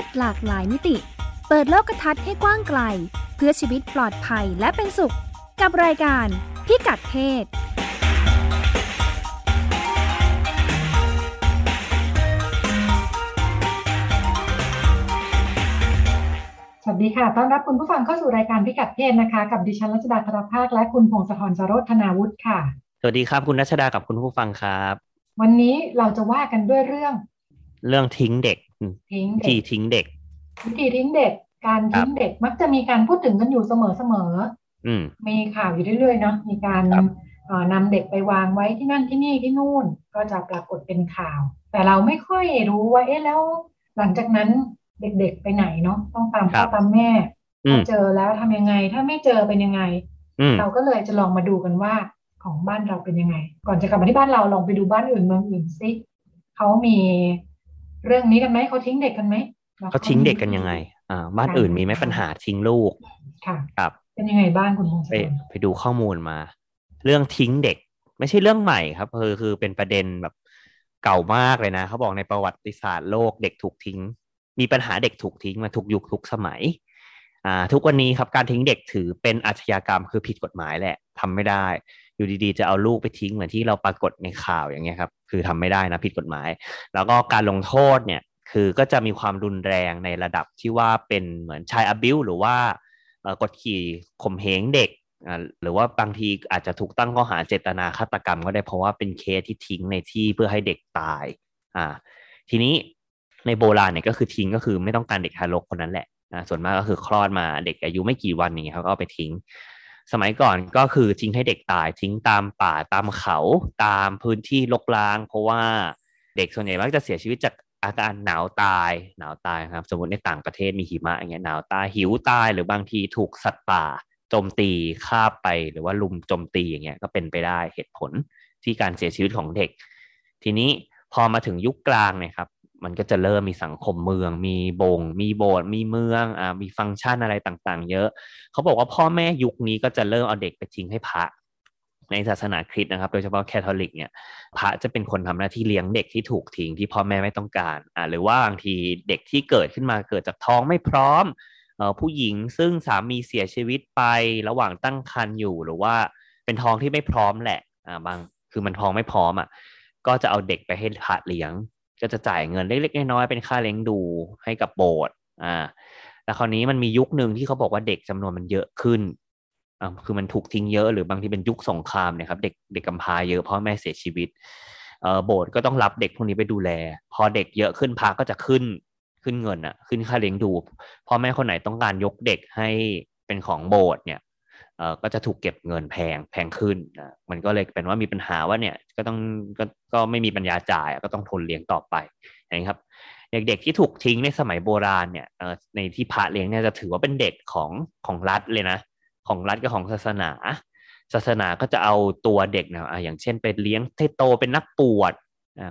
ศหลากหลายมิติ เปิดโลกทัศน์ให้กว้างไกล เพื่อชีวิตปลอดภัยและเป็นสุข กับรายการพิกัดเพศสวัสดีค่ะ ต้อนรับคุณผู้ฟังเข้าสู่รายการพิกัดเพศนะคะ กับดิฉันรัชดาธรภาค และคุณพงศธรสโรธนาวุฒิค่ะ สวัสดีครับคุณรัชดากับคุณผู้ฟังครับ วันนี้เราจะว่ากันด้วยเรื่อง เรื่องทิ้งเด็ก ทิ้งวิเด็ธีกทิ้งเด็ก วิธีทิ้งเด็ก การทิ้งเด็กมักจะมีการพูดถึงกันอยู่เสมอเสมออืมๆมีข่าวอยู่เรื่อยๆเนาะมีการครับเอ่อนำเด็กไปวางไว้ที่นั่นที่นี่ที่นู่น ก็จะปรากฏเป็นข่าว แต่เราไม่ค่อยรู้ว่า เอ๊ะแล้ว หลังจากนั้นเด็กๆไปไหนเนาะต้องตามพ่อตามแม่อืถ้ามเจอแล้วทำยังไง ถ้าไม่เจอเป็นยังไงอืมเราก็เลยจะลองมาดูกันว่าของบ้านเราเป็นยังไง ก่อนจะกลับมาที่บ้านเราลองไปดูบ้านอื่นเมืองอื่นซิเขามี เรื่องนี้กันไหมเขาทิ้งเด็กกันไหมแล้วเขาทิ้งเด็กกันยังไงอ่าบ้านอื่นมีไหมปัญหาทิ้งลูกค่ะครับเป็นยังไงบ้างคุณพงศไปธรไปดูข้อมูลมา เรื่องทิ้งเด็ก ไม่ใช่เรื่องใหม่ครับคือคือเป็นประเด็นแบบเก่ามากเลยนะเขาบอกในประวัติศาสตร์โลกเด็กถูกทิ้ง มีปัญหาเด็กถูกทิ้งมาทุกยุคทุกสมัยอ่าทุกวันนี้ครับการทิ้งเด็กถือเป็นอาชญากรรมคือผิดกฎหมายแหละทำไม่ได้ อยู่ดีๆ จะเอาลูกไปทิ้งเหมือนที่เราปรากฏในข่าวอย่างเงี้ยครับ คือทำไม่ได้นะผิดกฎหมาย แล้วก็การลงโทษเนี่ยคือก็จะมีความรุนแรงในระดับที่ว่าเป็นเหมือนชายอบิวหรือว่ากดขี่ข่มเหงเด็กหรือว่าบางทีอาจจะถูกตั้งข้อหาเจตนาฆาตกรรมก็ได้เพราะว่าเป็นเคสที่ทิ้งในที่เพื่อให้เด็กตายอ่าทีนี้ในโบราณเนี่ยก็คือทิ้งก็คือไม่ต้องการเด็กทารกคนนั้นแหละอ่าส่วนมากก็คือคลอดมาเด็กอายุไม่กี่วันอย่างเงี้ยเขาก็เอาไปทิ้ง สมัยก่อนก็คือทิ้งให้เด็กตายทิ้งตามป่าตามเขาตามพื้นที่รกร้าง เพราะว่าเด็กส่วนใหญ่มักจะเสียชีวิตจากอาการหนาวตายหนาวตายครับ สมมติในต่างประเทศมีหิมะอย่างเงี้ยหนาวตายหิวตายหรือบางทีถูกสัตว์ป่าโจมตีฆ่าไปหรือว่าลุมโจมตีอย่างเงี้ยก็เป็นไปได้เหตุผลที่การเสียชีวิตของเด็ก ทีนี้พอมาถึงยุคกลางเนี่ยครับ มันก็จะเริ่มมีสังคมเมือง มีบง มีโบสถ์มีเมืองอ่ามีฟังก์ชันอะไรต่างๆ เยอะ เขาบอกว่าพ่อแม่ยุคนี้ก็จะเริ่มเอาเด็กไปทิ้งให้พระในศาสนาคริสต์นะครับ โดยเฉพาะแคทอลิกเนี่ยพระจะเป็นคนทำหน้าที่เลี้ยงเด็กที่ถูกทิ้งที่พ่อแม่ไม่ต้องการอ่าหรือว่าบางทีเด็กที่เกิดขึ้นมาเกิดจากท้องไม่พร้อมเอ่อผู้หญิงซึ่งสามีเสียชีวิตไประหว่างตั้งครรภ์อยู่ หรือว่าเป็นท้องที่ไม่พร้อมแหละอ่าบางคือมันท้องไม่พร้อมอะก็จะเอาเด็กไปให้พระเลี้ยง ก็จะจ่ายเงินเล็กๆน้อยๆเป็นค่าเลี้ยงดูให้กับโบสถ์อ่าแล้วคราวนี้มันมียุคหนึ่งที่เขาบอกว่าเด็กจำนวนมันเยอะขึ้นอ่าคือมันถูกทิ้งเยอะหรือบางทีเป็นยุคสงครามเนี่ยครับ เด็กเด็กกำพร้าเยอะเพราะแม่เสียชีวิตเอ่อโบสถ์ก็ต้องรับเด็กพวกนี้ไปดูแล พอเด็กเยอะขึ้นพระก็จะขึ้นขึ้นเงินอะขึ้นค่าเลี้ยงดูพ่อแม่คนไหนต้องการยกเด็กให้เป็นของโบสถ์เนี่ย ก็จะถูกเก็บเงินแพงแพงขึ้นนะมันก็เลยเป็นว่ามีปัญหาว่าเนี่ยก็ต้องก็ก็ไม่มีปัญญาจ่ายก็ต้องทนเลี้ยงต่อไปนะครับเด็กๆที่ถูกทิ้งในสมัยโบราณเนี่ยในที่พระเลี้ยงเนี่ยจะถือว่าเป็นเด็กของของรัฐเลยนะ ของรัฐกับของศาสนา ศาสนาก็จะเอาตัวเด็กนะอะอย่างเช่นไปเลี้ยงให้โตเป็นนักบวช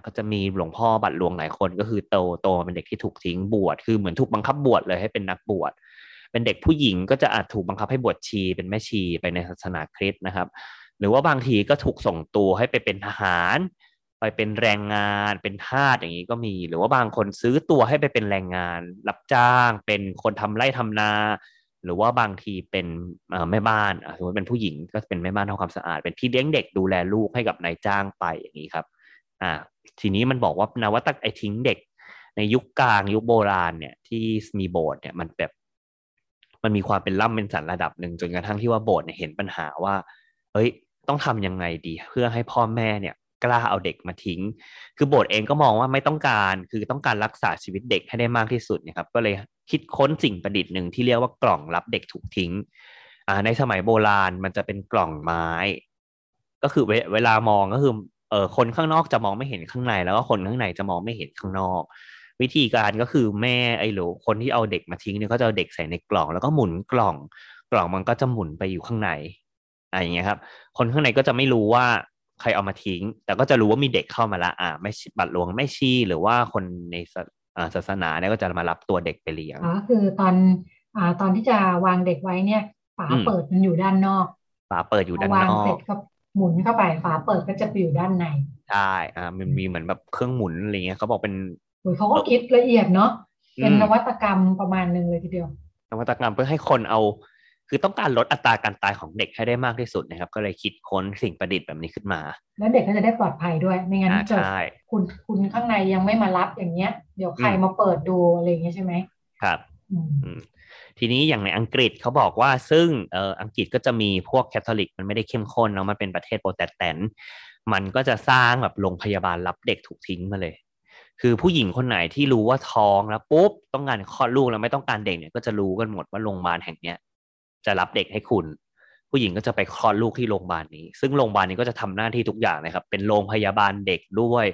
ก็จะมีหลวงพ่อบัตรหลวงหลายคนก็คือโตโตเป็นเด็กที่ถูกทิ้งบวชคือเหมือนถูกบังคับบวชเลยให้เป็นนักบวช เป็นเด็กผู้หญิงก็จะอาจถูกบังคับให้บวชชีเป็นแม่ชีไปในศาสนาคริสต์นะครับ หรือว่าบางทีก็ถูกส่งตัวให้ไปเป็นทหาร ไปเป็นแรงงานเป็นทาสอย่างนี้ก็มี หรือว่าบางคนซื้อตัวให้ไปเป็นแรงงาน รับจ้าง เป็นคนทำไร่ทำนา หรือว่าบางทีเป็นแม่บ้านสมมติเป็นผู้หญิงก็เป็นแม่บ้านทำความสะอาด เป็นพี่เลี้ยงเด็กดูแลลูกให้กับนายจ้างไปอย่างนี้ครับอ่าทีนี้มันบอกว่านวัตกรรมไอทิ้งเด็กในยุคกลางยุคโบราณเนี่ยที่มีโบสถ์เนี่ยมันแบบ มันมีความเป็นล่ำเป็นสันระดับหนึ่งจนกระทั่งที่ว่าโบสถ์เนี่ยเห็นปัญหาว่าเอ้ย ต้องทำยังไงดี เพื่อให้พ่อแม่เนี่ยกล้าเอาเด็กมาทิ้ง คือโบสถ์เองก็มองว่าไม่ต้องการ คือต้องการรักษาชีวิตเด็กให้ได้มากที่สุดเนี่ยครับ ก็เลยคิดค้นสิ่งประดิษฐ์หนึ่งที่เรียกว่ากล่องรับเด็กถูกทิ้ง อ่า ในสมัยโบราณมันจะเป็นกล่องไม้ ก็คือเวเวลามองก็คือ เออคนข้างนอกจะมองไม่เห็นข้างใน แล้วก็คนข้างในจะมองไม่เห็นข้างนอก วิธีการก็คือแม่ไอ้หรือคนที่เอาเด็กมาทิ้งเนี่ยก็จะเอาเด็กใส่ในกล่อง แล้วก็หมุนกล่อง กล่องมันก็จะหมุนไปอยู่ข้างในอะไรอย่างเงี้ยครับ คนข้างในก็จะไม่รู้ว่าใครเอามาทิ้ง แต่ก็จะรู้ว่ามีเด็กเข้ามาละอ่าไม่ชีบัตรหลวงไม่ชีหรือว่าคนในศาอ่าศาสนาเนี่ยก็จะมารับตัวเด็กไปเลี้ยงอ๋อคือตอนอ่าตอนที่จะวางเด็กไว้เนี่ยฝาอืมเปิดมันอยู่ด้านนอกฝาเปิดอยู่พด้าอนวางนอเสร็กจก็หมุนเข้าไปฝาเปิดก็จะไปอยู่ด้านในใช่อ่ามันมีเหมือนแบบเครื่องหมุนอะไรเงี้ยเขาบอกเป็นโอ้ย เขาก็คิดละเอียดเนาะอเป็นนวัตกรรมประมาณหนึ่งเลยทีเดียวนวัตกรรมเพื่อให้คนเอา คือต้องการลดอัตราการตายของเด็กให้ได้มากที่สุดนะครับ ก็เลยคิดค้นสิ่งประดิษฐ์แบบนี้ขึ้นมา แล้วเด็กก็จะได้ปลอดภัยด้วย ไม่งั้นอ่าเกิดใช่คุณคุณข้างในยังไม่มารับอย่างเงี้ย เดี๋ยวใครอืมมาเปิดดูอะไรอย่างเงี้ยใช่ไหมครับอืมอืมทีนี้อย่างในอังกฤษเขาบอกว่าซึ่งเอ่ออังกฤษก็จะมีพวกแคทอลิกมันไม่ได้เข้มข้นเนาะมันเป็นประเทศโปรเตสแตนต์มันก็จะสร้างแบบโรงพยาบาลรับเด็กถูกทิ้งมาเลย คือผู้หญิงคนไหนที่รู้ว่าท้องแล้วปุ๊บต้องการคลอดลูกแล้วไม่ต้องการเด็กเนี่ยก็จะรู้กันหมดว่าโรงพยาบาลแห่งเนี้ยจะรับเด็กให้คุณ ผู้หญิงก็จะไปคลอดลูกที่โรงพยาบาลนี้ ซึ่งโรงพยาบาลนี้ก็จะทำหน้าที่ทุกอย่างนะครับ เป็นโรงพยาบาลเด็กด้วย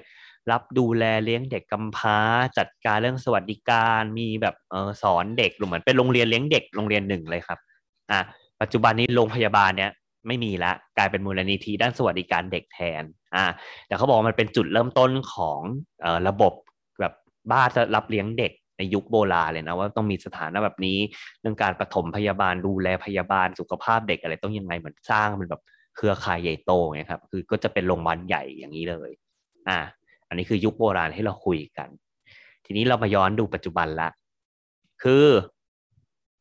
รับดูแลเลี้ยงเด็กกำพร้า จัดการเรื่องสวัสดิการมีแบบเออสอนเด็กหรือเหมือนเป็นโรงเรียนเลี้ยงเด็กโรงเรียนหนึ่งเลยครับอะปัจจุบันนี้โรงพยาบาลเนี้ย ไม่มีละกลายเป็นมูลนิธิด้านสวัสดิการเด็กแทนอะแต่เขาบอกมันเป็นจุดเริ่มต้นของออระบบแบบบ้านรับเลี้ยงเด็กในยุคโบราณเลยนะว่าต้องมีสถานะแบบนี้เรื่องการปฐมพยาบาลดูแลพยาบาลสุขภาพเด็กอะไรต้องยังไงเหมือนสร้างเป็นแบบเครือข่ายใหญ่โตไงครับคือก็จะเป็นโรงพยาบาลใหญ่อย่างนี้เลย อ่า อันนี้คือยุคโบราณที่เราคุยกัน ทีนี้เรามาย้อนดูปัจจุบันละ คือ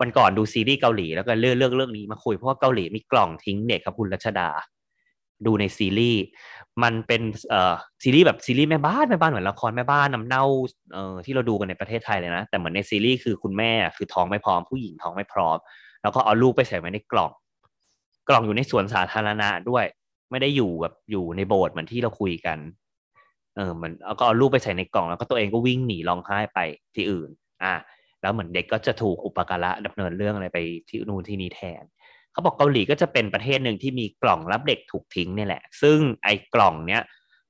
วันก่อนดูซีรีส์เกาหลีแล้วก็เลือกเลือกเรื่องนี้มาคุยเพราะว่าเกาหลีมีกล่องทิ้งเด็กครับคุณรัชดา ดูในซีรีส์มันเป็นเอ่อซีรีส์แบบซีรีส์แม่บ้านแม่บ้านเหมือนละครแม่บ้านน้ำเน่าเอ่อที่เราดูกันในประเทศไทยเลยนะ แต่เหมือนในซีรีส์คือคุณแม่คือท้องไม่พร้อมผู้หญิงท้องไม่พร้อม แล้วก็เอาลูกไปใส่ไว้ในกล่อง กล่องอยู่ในสวนสาธารณะด้วย ไม่ได้อยู่แบบอยู่ในโบสถ์เหมือนที่เราคุยกันเออมือนแล้วก็เอาลูกไปใส่ในกล่องแล้วก็ตัวเองก็วิ่งหนีร้องไห้ไปที่อื่น อะ แล้วเหมือนเด็กก็จะถูกอุปการะดำเนินเรื่องอะไรไปที่นู่นที่นี่แทน เขาบอกเกาหลีก็จะเป็นประเทศหนึ่งที่มีกล่องรับเด็กถูกทิ้งนี่แหละ ซึ่งไอ้กล่องเนี้ย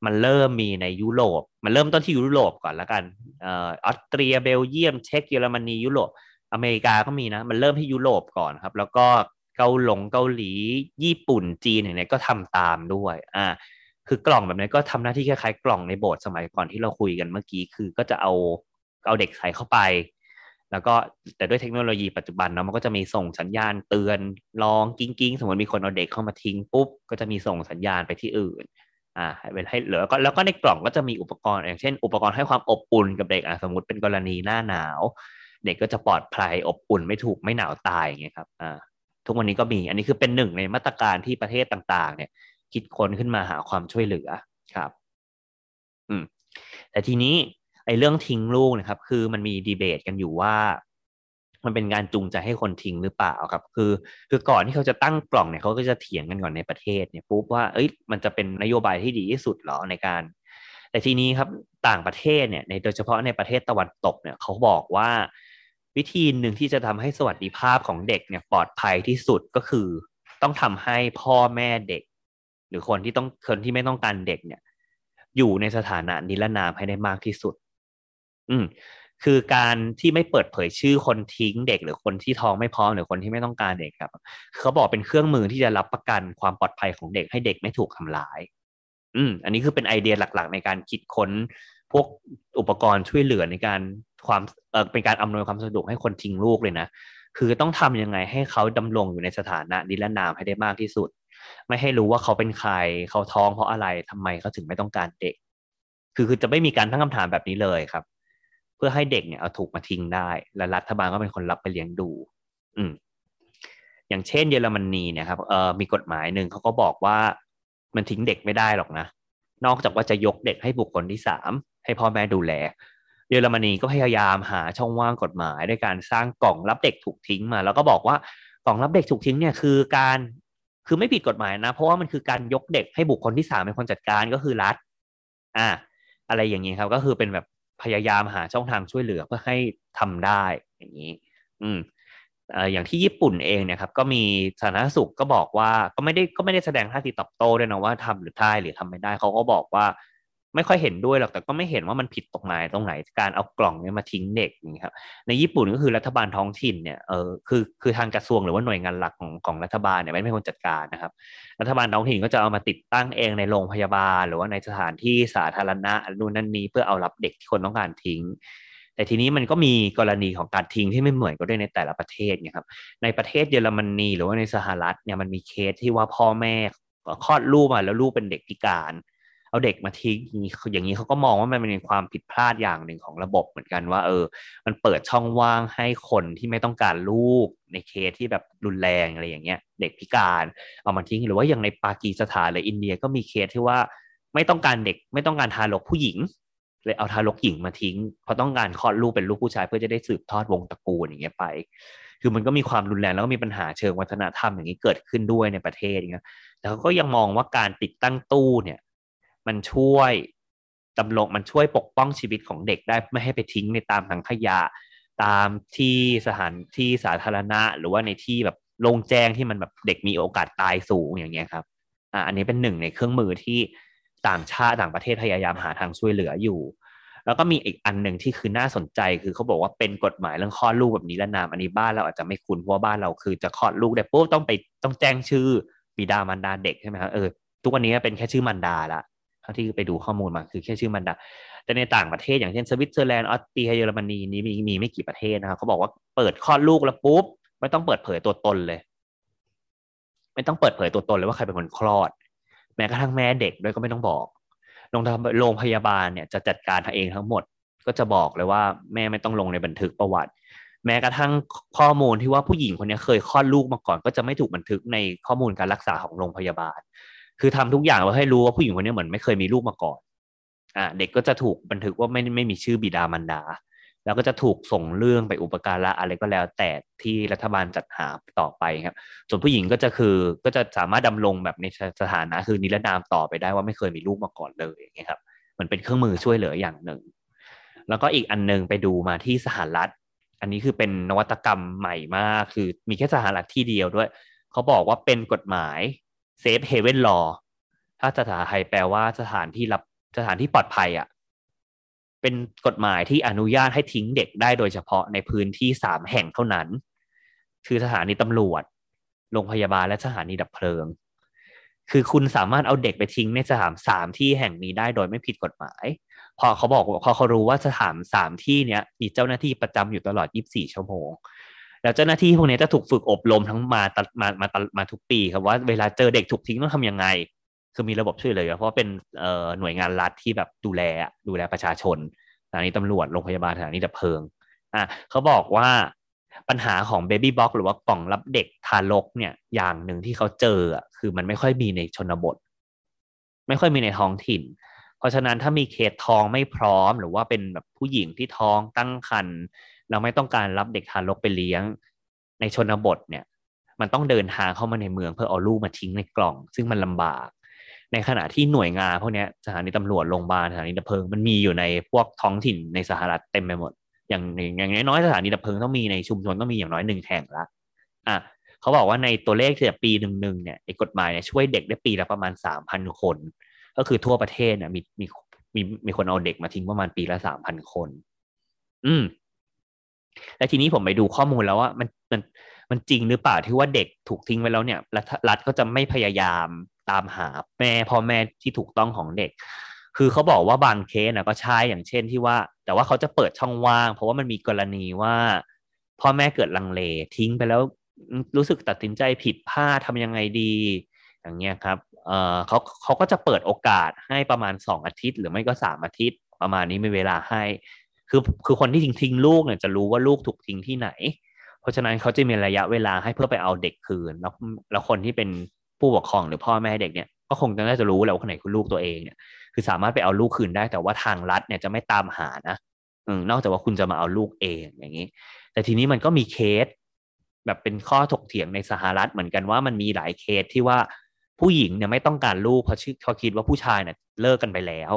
มันเริ่มมีในยุโรป มันเริ่มต้นที่ยุโรปก่อนแล้วกันออออสเตรียเบลเยียม เช็กเยอรมนียุโรปอเมริกาก็มีนะ มันเริ่มที่ยุโรปก่อนครับ แล้วก็เกาหลงเกาหลีญี่ปุ่นจีนอย่างเนี้ยก็ทำตามด้วยอ่าคือกล่องแบบนี้ก็ทำหน้าที่คล้ายๆกล่องในโบสถ์สมัยก่อนที่เราคุยกันเมื่อกี้คือก็จะเอาเอาเด็กใส่เข้าไป แล้วก็แต่ด้วยเทคโนโลยีปัจจุบันเนาะมันก็จะมีส่งสัญญาณเตือนร้องกิ้งกิ้งสมมติมีคนเอาเด็กเข้ามาทิ้งปุ๊บก็จะมีส่งสัญญาณไปที่อื่นอ่าเป็นให้เหลือก็แล้วก็ในกล่องก็จะมีอุปกรณ์ อย่างเช่น อุปกรณ์ให้ความอบอุ่นกับเด็กอะสมมติเป็นกรณีหน้าหนาว เด็กก็จะปลอดภัยอบอุ่นไม่ถูกไม่หนาวตายอย่างเงี้ยครับอ่าทุกวันนี้ก็มี อันนี้คือเป็นหนึ่งในมาตรการที่ประเทศต่างๆ เนี่ย คิดค้นขึ้นมาหาความช่วยเหลือครับ อืมแต่ทีนี้ ไอ้เรื่องทิ้งลูกนะครับ คือมันมีดีเบตกันอยู่ว่า มันเป็นการจูงใจให้คนทิ้งหรือเปล่าครับ คือ คือก่อนที่เขาจะตั้งกล่องเนี่ยเขาก็จะเถียงกันก่อนในประเทศเนี่ยปุ๊บว่า เอ้ย มันจะเป็นนโยบายที่ดีที่สุดหรอในการ แต่ทีนี้ครับต่างประเทศเนี่ยในโดยเฉพาะในประเทศตะวันตกเนี่ยเขาบอกว่า วิธีหนึ่งที่จะทำให้สวัสดิภาพของเด็กเนี่ยปลอดภัยที่สุดก็คือ ต้องทำให้พ่อแม่เด็ก หรือคนที่ต้องคนที่ไม่ต้องการเด็กเนี่ย อยู่ในสถานะนิรนามให้ได้มากที่สุด อืมคือการที่ไม่เปิดเผยชื่อคนทิ้งเด็ก หรือคนที่ท้องไม่พร้อมหรือคนที่ไม่ต้องการเด็กครับ เขาบอกเป็นเครื่องมือที่จะรับประกันความปลอดภัยของเด็กให้เด็กไม่ถูกทำร้าย อืม อันนี้คือเป็นไอเดียหลักๆ ในการคิดค้นพวกอุปกรณ์ช่วยเหลือในการความเออเป็นการอำนวยความสะดวกให้คนทิ้งลูกเลยนะคือต้องทำยังไงให้เขาดำรงอยู่ในสถานะนิรนามให้ได้มากที่สุด ไม่ให้รู้ว่าเขาเป็นใครเขาท้องเพราะอะไรทำไมเขาถึงไม่ต้องการเด็ก คือคือจะไม่มีการตั้งคำถามแบบนี้เลยครับ พื่อให้เด็กเนี่ยเอาถูกมาทิ้งได้ และรัฐบาลก็เป็นคนรับไปเลี้ยงดู อืม อย่างเช่น เยอรมนีเนี่ยครับเออมีกฎหมายหนึ่งเขาก็บอกว่ามันทิ้งเด็กไม่ได้หรอกนะ นอกจากว่าจะยกเด็กให้บุคคลที่สามให้พ่อแม่ดูแล เยอรมนีก็พยายามหาช่องว่างกฎหมายด้วยการสร้างกล่องรับเด็กถูกทิ้งมา แล้วก็บอกว่ากล่องรับเด็กถูกทิ้งเนี่ยคือการคือไม่ผิดกฎหมายนะ เพราะว่ามันคือการยกเด็กให้บุคคลที่สามเป็นคนจัดการก็คือรัฐ อ่า อะไรอย่างนี้ครับ ก็คือเป็นแบบ พยายามหาช่องทางช่วยเหลือเพื่อให้ทำได้อย่างนี้ อืมอย่างที่ญี่ปุ่นเองเนี่ยครับก็มีสาธารณสุขก็บอกว่าก็ไม่ได้ก็ไม่ได้แสดงท่าทีตอบโต้ด้วยนะว่าทำหรือได้หรือทำไม่ได้เขาก็บอกว่า ไม่ค่อยเห็นด้วยหรอกแต่ก็ไม่เห็นว่ามันผิดตรงไหนตรงไหนการเอากล่องเนี่ยมาทิ้งเด็กนี้ครับในญี่ปุ่นก็คือรัฐบาลท้องถิ่นเนี่ยเออคือคือทางกระทรวงหรือว่าหน่วยงานหลักของของรัฐบาลเนี่ยไม่เป็นคนจัดการนะครับ รัฐบาลท้องถิ่นก็จะเอามาติดตั้งเองในโรงพยาบาล หรือว่าในสถานที่สาธารณะนู่นนั่นนี้เพื่อเอารับเด็กที่คนต้องการทิ้งแต่ทีนี้มันก็มีกรณีของการทิ้งที่ไม่เหมือนกันด้วยในแต่ละประเทศนี่ยครับ ในประเทศเยอรมนีหรือว่าในสหรัฐเนี่ยมันมีเคสที่ว่าพ่อแม่คลอดลูกมาแล้วลูกเป็นเด็กพิการ เอาเด็กมาทิ้งอย่างนี้เขาก็มองว่ามันเป็นความผิดพลาดอย่างหนึ่งของระบบเหมือนกันว่า เออ มันเปิดช่องว่างให้คนที่ไม่ต้องการลูกในเคสที่แบบรุนแรงอะไรอย่างเงี้ย เด็กพิการเอามาทิ้งหรือว่าอย่างในปากีสถานหรืออินเดียก็มีเคสที่ว่าไม่ต้องการเด็กไม่ต้องการทารกผู้หญิงเลยเอาทารกหญิงมาทิ้ง เพราะต้องการคลอดลูกเป็นลูกผู้ชายเพื่อจะได้สืบทอดวงตระกูลอย่างเงี้ยไป คือมันก็มีความรุนแรงแล้วก็มีปัญหาเชิงวัฒนธรรมอย่างนี้เกิดขึ้นด้วยในประเทศอย่างเงี้ยแต่เขาก็ยังมองว่าการติดตั้งตู้เนี่ย มันช่วยดำรงมันช่วยปกป้องชีวิตของเด็กได้ไม่ให้ไปทิ้งในตามถังขยะ ตามที่สถานที่สาธารณะ หรือว่าในที่แบบโล่งแจ้งที่มันแบบเด็กมีโอกาสตายสูงอย่างเงี้ยครับอ่าอันนี้เป็นหนึ่งในเครื่องมือที่ต่างชาติต่างประเทศพยายามหาทางช่วยเหลืออยู่ แล้วก็มีอีกอันหนึ่งที่คือน่าสนใจคือเขาบอกว่าเป็นกฎหมายเรื่องคลอดลูกแบบนี้ละนามอันนี้บ้านเราอาจจะไม่คุ้นเพราะบ้านเราคือจะคลอดลูกได้ปุ๊บต้องไปต้องแจ้งชื่อบิดามารดาเด็กใช่ไหมครับเออทุกวันนี้เป็นแค่ชื่อมารดาละ เท่าที่ไปดูข้อมูลมาคือแค่ชื่อมารดาแต่ในต่างประเทศอย่างเช่นสวิตเซอร์แลนด์ออสเตรียเยอรมนีนี้มีมีไม่กี่ประเทศนะครับเขาบอกว่าเปิดคลอดลูกแล้วปุ๊บไม่ต้องเปิดเผยตัวตนเลย ไม่ต้องเปิดเผยตัวตนเลยว่าใครเป็นคนคลอด แม้กระทั่งแม่เด็กด้วยก็ไม่ต้องบอกโรงพยาบาลเนี่ยจะจัดการเองทั้งหมด ก็จะบอกเลยว่าแม่ไม่ต้องลงในบันทึกประวัติ แม้กระทั่งข้อมูลที่ว่าผู้หญิงคนนี้เคยคลอดลูกมาก่อน ก็จะไม่ถูกบันทึกในข้อมูลการรักษาของโรงพยาบาล คือทำทุกอย่างเพื่อให้รู้ว่าผู้หญิงคนนี้เหมือนไม่เคยมีลูกมาก่อนอ่าเด็กก็จะถูกบันทึกว่าไม่ไม่มีชื่อบิดามารดา แล้วก็จะถูกส่งเรื่องไปอุปการะอะไรก็แล้ว แต่ที่รัฐบาลจัดหาต่อไปครับ ส่วนผู้หญิงก็จะคือก็จะสามารถดำรงแบบในสถานะคือนิรนามต่อไปได้ว่าไม่เคยมีลูกมาก่อนเลยอย่างเงี้ยครับมันเป็นเครื่องมือช่วยเหลืออย่างหนึ่ง แล้วก็อีกอันนึงไปดูมาที่สหรัฐ อันนี้คือเป็นนวัตกรรมใหม่มาก คือมีแค่สหรัฐที่เดียวด้วย เขาบอกว่าเป็นกฎหมาย Safe Haven Law ถ้าสถาไทยแปลว่าสถานที่รับสถานที่ปลอดภัยอะ่ะเป็นกฎหมายที่อนุญาตให้ทิ้งเด็กได้โดยเฉพาะในพื้นที่สามแห่งเท่านั้น คือสถานีตำรวจ โรงพยาบาลและสถานีดับเพลิง คือคุณสามารถเอาเด็กไปทิ้งในสถานสามที่แห่งนี้ได้โดยไม่ผิดกฎหมาย พอเขาบอกพอเขารู้ว่าสถานสามที่เนี้ยมีเจ้าหน้าที่ประจำอยู่ตลอด 24 ชั่วโมง แล้วเจ้าหน้าที่พวกนี้จะถูกฝึกอบรมทั้งมาตมามามาทุกปีครับว่าเวลาเจอเด็กถูกทิ้งต้องทำยังไง คือมีระบบช่วยเหลือเพราะเป็นหน่วยงานรัฐที่แบบดูแลดูแลประชาชนสถานีตำรวจโรงพยาบาลสถานีดับเพลิงอะเขาบอกว่าปัญหาของ baby box หรือว่ากล่องรับเด็กทารกเนี่ยอย่างหนึ่งที่เขาเจออะคือมันไม่ค่อยมีในชนบท ไม่ค่อยมีในท้องถิ่น เพราะฉะนั้นถ้ามีเคสท้องไม่พร้อม หรือว่าเป็นแบบผู้หญิงที่ท้องตั้งครรภ์ เราไม่ต้องการรับเด็กทารกไปเลี้ยง ในชนบทเนี่ย มันต้องเดินทางเข้ามาในเมืองเพื่อเอาลูกมาทิ้งในกล่อง ซึ่งมันลำบาก ในขณะที่หน่วยงานพวกนี้สถานีตำรวจโรงพยาบาลสถานีดับเพลิงมันมีอยู่ในพวกท้องถิ่นในสหรัฐเต็มไปหมด อย่างอย่างน้อยสถานีดับเพลิงต้องมีในชุมชนต้องมีอย่างน้อยหนึ่งแห่งละอะเขาบอกว่าในตัวเลขที่ปีหนึ่งหนึ่งเนี่ยไอ้กฎหมายเนี่ยช่วยเด็กได้ปีละประมาณสามพันคน ก็คือทั่วประเทศเนี่ยมีมีมีมีคนเอาเด็กมาทิ้งประมาณปีละสามพันคน อืม และทีนี้ผมไปดูข้อมูลแล้วว่ามันมันมันจริงหรือเปล่าที่ว่าเด็กถูกทิ้งไว้แล้วเนี่ยรัฐรัฐก็จะไม่พยายามตามหาแม่พ่อแม่ที่ถูกต้องของเด็ก คือเขาบอกว่าบางเคสนะก็ใช่อย่างเช่นที่ว่า แต่ว่าเขาจะเปิดช่องว่าง เพราะว่ามันมีกรณีว่าพ่อแม่เกิดลังเลทิ้งไปแล้วรู้สึกตัดสินใจผิดพลาดทำยังไงดี อย่างเงี้ยครับเออเขาเขาก็จะเปิดโอกาสให้ประมาณสองอาทิตย์ หรือไม่ก็สามอาทิตย์ ประมาณนี้มีเวลาให้ คือคือคนที่ทิ้งทิ้งลูกเนี่ยจะรู้ว่าลูกถูกทิ้งที่ไหน เพราะฉะนั้นเขาจะมีระยะเวลาให้เพื่อไปเอาเด็กคืน แล้วแล้วคนที่เป็นผู้ปกครองหรือพ่อแม่เด็กเนี่ยก็คงจะน่าจะรู้แล้วว่าคนไหนคือลูกตัวเองเนี่ยคือสามารถไปเอาลูกคืนได้ แต่ว่าทางรัฐเนี่ยจะไม่ตามหานะอนอกจากว่าคุณจะมาเอาลูกเองอย่างนี้ แต่ทีนี้มันก็มีเคส แบบเป็นข้อถกเถียงในสหรัฐเหมือนกันว่ามันมีหลายเคสที่ว่าผู้หญิงเนี่ยไม่ต้องการลูกเพราะเขาคิดว่าผู้ชายเนี่ยเลิกกันไปแล้ว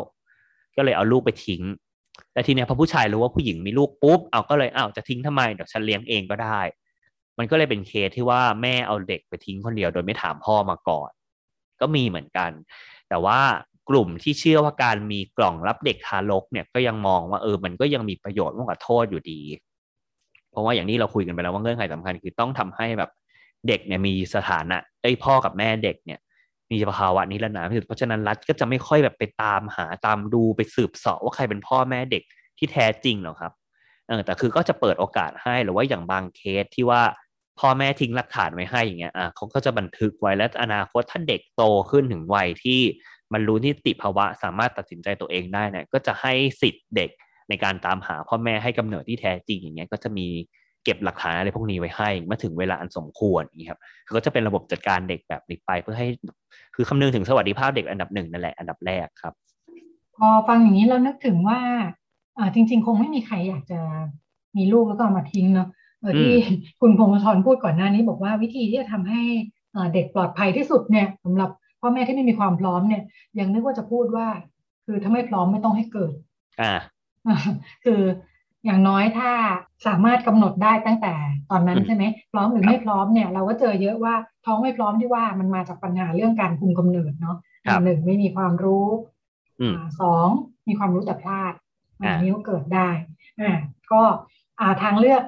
ก็เลยเอาลูกไปทิ้ง แต่ทีเนี้ยพอผู้ชายรู้ว่าผู้หญิงมีลูกปุ๊บเอาก็เลยเอาจะทิ้งทำไมเดี๋ยวฉันเลี้ยงเองก็ได้ มันก็เลยเป็นเคสที่ว่าแม่เอาเด็กไปทิ้งคนเดียว โดยไม่ถามพ่อมาก่อน ก็มีเหมือนกัน แต่ว่ากลุ่มที่เชื่อว่าการมีกล่องรับเด็กทารกเนี่ยก็ยังมองว่าเออมันก็ยังมีประโยชน์มากกว่าโทษอยู่ดี เพราะว่าอย่างนี้เราคุยกันไปแล้วว่าเงื่อนไขสำคัญคือต้องทำให้แบบเด็กเนี่ยมีสถานะไอ้พ่อกับแม่เด็กเนี่ย มีภาวะนี้แล้วนะเพราะฉะนั้นรัฐก็จะไม่ค่อยแบบไปตามหาตามดูไปสืบสอบว่าใครเป็นพ่อแม่เด็กที่แท้จริงหรอกครับเออแต่คือก็จะเปิดโอกาสให้หรือว่าอย่างบางเคสที่ว่าพ่อแม่ทิ้งหลักฐานไว้ให้อย่างเงี้ยอะเขาก็จะบันทึกไว้แล้วอนาคตถ้าเด็กโตขึ้นถึงวัยที่บรรลุนิติภาวะสามารถตัดสินใจตัวเองได้เนี่ยก็จะให้สิทธิ์เด็กในการตามหาพ่อแม่ให้กำเนิดที่แท้จริงอย่างเงี้ยก็จะมี เก็บหลักฐานอะไรพวกนี้ไว้ให้เมื่อถึงเวลาอันสมควรอย่างนี้ครับก็จะเป็นระบบจัดการเด็กแบบนี้ไป เพื่อให้คือคำนึงถึงสวัสดิภาพเด็กอันดับหนึ่งนั่นแหละอันดับแรกครับ พอฟังอย่างนี้เรานึกถึงว่าอ่าจริง ๆ คงไม่มีใครอยากจะมีลูกแล้วก็เอามาทิ้งเนาะเออที่คุณพงศธรพูดก่อนหน้านี้บอกว่าวิธีที่จะทำให้เด็กปลอดภัยที่สุดเนี่ยสำหรับพ่อแม่ที่ไม่มีความพร้อมเนี่ยยังนึกว่าจะพูดว่า คือถ้าไม่พร้อมไม่ต้องให้เกิด อ่า คือ อย่างน้อยถ้าสามารถกำหนดได้ตั้งแต่ตอนนั้นใช่ไหมพร้อมหรือไม่พร้อมเนี่ยเราก็เจอเยอะว่าท้องไม่พร้อมที่ว่ามันมาจากปัญหาเรื่องการคุมกำเนิดเนาะหนึ่งไม่มีความรู้สองมีความรู้แต่พลาดอันนี้ก็เกิดได้อ่าก็อ่าทางเลือก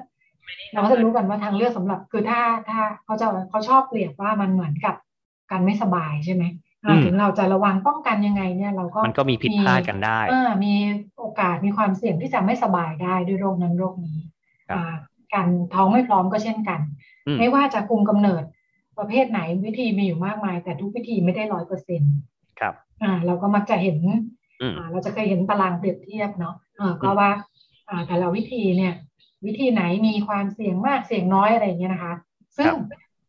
เราก็จะรู้กันว่าทางเลือกสำหรับคือถ้าถ้าเขาจะเขาชอบเปรียบว่ามันเหมือนกับการไม่สบายใช่ไหม ถึงเราจะระวังป้องกันยังไงเนี่ยเราก็มันก็มีผิดพลาดกันได้มีโอกาสมีความเสี่ยงที่จะไม่สบายได้ด้วยโรคนั้นโรคนี้การท้องไม่พร้อมก็เช่นกัน ไม่ว่าจะคุมกำเนิดประเภทไหนวิธีมีอยู่มากมาย แต่ทุกวิธีไม่ได้ร้อยเปอร์เซ็นต์ครับ อ่า เราก็มักจะเห็นอ่าเราจะเคยเห็นตารางเปรียบเทียบเนาะอ่าก็ว่าอ่าแต่ละวิธีเนี่ย วิธีไหนมีความเสี่ยงมากเสี่ยงน้อยอะไรเงี้ยนะคะ ซึ่ง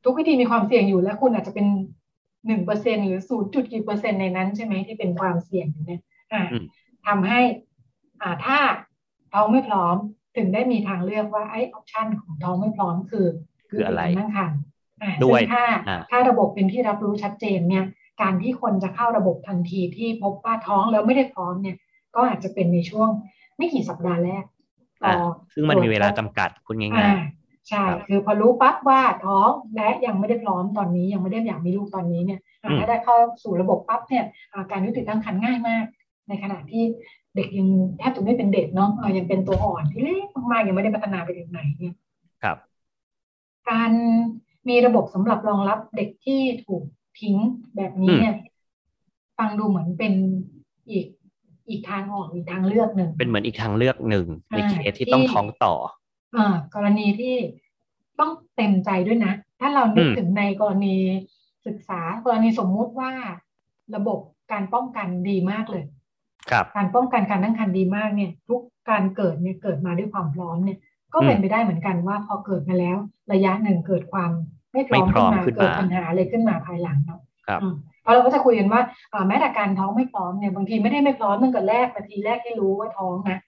ทุกวิธีมีความเสี่ยงอยู่และคุณอาจจะเป็น หนึ่งเปอร์เซ็นต์หรือศูนย์จุดกี่เปอร์เซ็นต์ในนั้นใช่ไหมที่เป็นความเสี่ยงอยู่เนี่ยอ่าทำให้ อ่าถ้าท้องไม่พร้อมถึงได้มีทางเลือกว่าไอ้ option ของท้องไม่พร้อมคือ คืออะไรนั่งคันด้วยถ้าถ้าระบบเป็นที่รับรู้ชัดเจนเนี่ยการที่คนจะเข้าระบบทันทีที่พบว่าท้องแล้วไม่ได้พร้อมเนี่ย ก็อาจจะเป็นในช่วงไม่กี่สัปดาห์แรกต่อซึ่งมันมีเวลาจำกัดคุณง่ายๆ ใช่ คือพอรู้ปั๊บว่าท้องและยังไม่ได้พร้อมตอนนี้ยังไม่ได้อยากมีลูกตอนนี้เนี่ยถ้าได้เข้าสู่ระบบปั๊บเนี่ยการยุติตั้งครรภ์ง่ายมาก ในขณะที่เด็กยังแทบจะไม่เป็นเด็กเนาะยังเป็นตัวอ่อนที่เล็กมากๆยังไม่ได้พัฒนาไปถึงไหนเนี่ยครับ การมีระบบสำหรับรองรับเด็กที่ถูกทิ้งแบบนี้เนี่ย ฟังดูเหมือนเป็นอีกอีกทางออกอีกทางเลือกหนึ่งเป็นเหมือนอีกทางเลือกหนึ่งในเคสที่ต้องท้องต่ออ่า กรณีที่ต้องเต็มใจด้วยนะ ถ้าเรานึกถึงในกรณีศึกษากรณีสมมุติว่าระบบการป้องกันดีมากเลยครับการป้องกันการตั้งครรภ์ดีมากเนี่ย ทุกการเกิดเนี่ยเกิดมาด้วยความพร้อมเนี่ย ก็เป็นไปได้เหมือนกันว่าพอเกิดมาแล้ว ระยะหนึ่งเกิดความไม่พร้อมขึ้นมาเกิดปัญหาอะไรขึ้นมาภายหลังเนาะเพราะเราก็จะคุยกันว่าแม้แต่การท้องไม่พร้อมเนี่ยบางทีไม่ได้ไม่พร้อมตั้งแต่แรกนาทีแรกที่รู้ว่าท้องนะ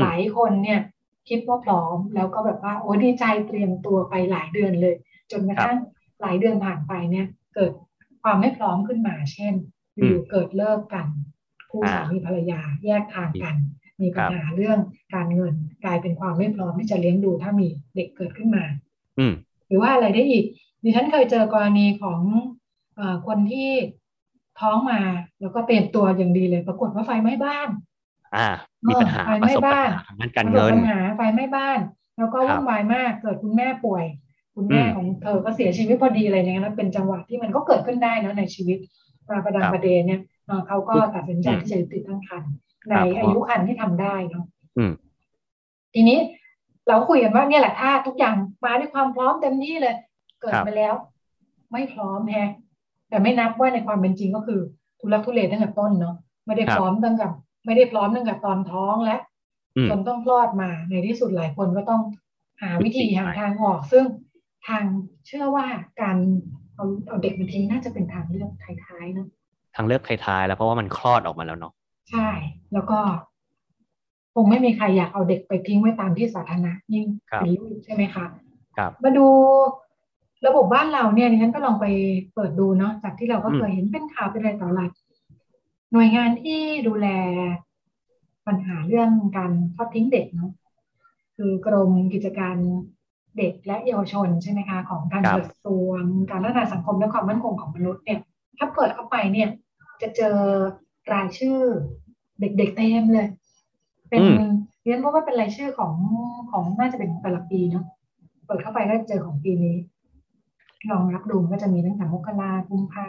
หลายคนเนี่ย คิดว่าพร้อม แล้วก็แบบว่าโอ้ดีใจเตรียมตัวไปหลายเดือนเลย จนกระทั่งหลายเดือนผ่านไปเนี่ย เกิดความไม่พร้อมขึ้นมา เช่นอยู่เกิดเลิกกันคู่สามีภรรยาแยกทางกัน มีปัญหาเรื่องการเงินกลายเป็นความไม่พร้อมที่จะเลี้ยงดูถ้ามีเด็กเกิดขึ้นมา อืหรือว่าอะไรได้อีกดิฉันเคยเจอกรณีของอคนที่ท้องมาแล้วก็เตรียมตัวอย่างดีเลย ปรากฏว่าไฟไหม้บ้าน อ่า มีปัญหาไฟไหม้บ้านทางการเงินปัญหาไฟไหม้บ้าน แล้วก็วุ่นวายมากเกิดคุณแม่ป่วย คุณแม่ของเธอก็เสียชีวิตพอดีอะไรเงี้ยแล้วเป็นจังหวะที่มันก็เกิดขึ้นได้นะในชีวิตมาประดังประเดนเนี่ยเขาก็ตัดสินใจที่จะติดตั้งครรภ์ในอายุครรภ์ที่ทำได้เนาะทีนี้เราคุยกันว่าเนี่ยแหละถ้าทุกอย่างมาด้วยความพร้อมเต็มที่เลย เกิดมาแล้ว ไม่พร้อมแฮะแต่ไม่นับว่าในความเป็นจริงก็คือทุลักทุเลตั้งแต่ต้นเนาะไม่ได้พร้อมตั้งแต่ ไม่ได้พร้อมตั้งแต่ตอนท้องและจนต้องคลอดมาในที่สุดหลายคนก็ต้องหาวิธีหาทางออก ซึ่งทางเชื่อว่าการเอาเอาเด็กมาทิ้งน่าจะเป็นทางเลือกท้ายๆเนาะทางเลือกท้ายๆแล้วเพราะว่ามันคลอดออกมาแล้วเนาะใช่ แล้วก็คงไม่มีใครอยากเอาเด็กไปทิ้งไว้ตามที่สาธารณะยิ่งเป็นลูกใช่ไหมคะครับ มาดูระบบบ้านเราเนี่ยดิฉันก็ลองไปเปิดดูเนาะจากที่เราก็เคยเห็นเป็นข่าวเป็นอะไรต่ออะไร หน่วยงานที่ดูแลปัญหาเรื่องการทอดทิ้งเด็กเนาะคือกรมกิจการเด็กและเยาวชนใช่ไหมคะของการกระทรวงการพัฒนาสังคมและความมั่นคงของมนุษย์เนี่ย ถ้าเปิดเข้าไปเนี่ย จะเจอรายชื่อเด็กๆเต็มเลย เป็นเรียนเพราะว่าเป็นรายชื่อของของน่าจะเป็นแต่ละปีเนาะเปิดเข้าไปก็เจอของปีนี้ลองรับดูก็จะมีตั้งแต่มกราคุมภา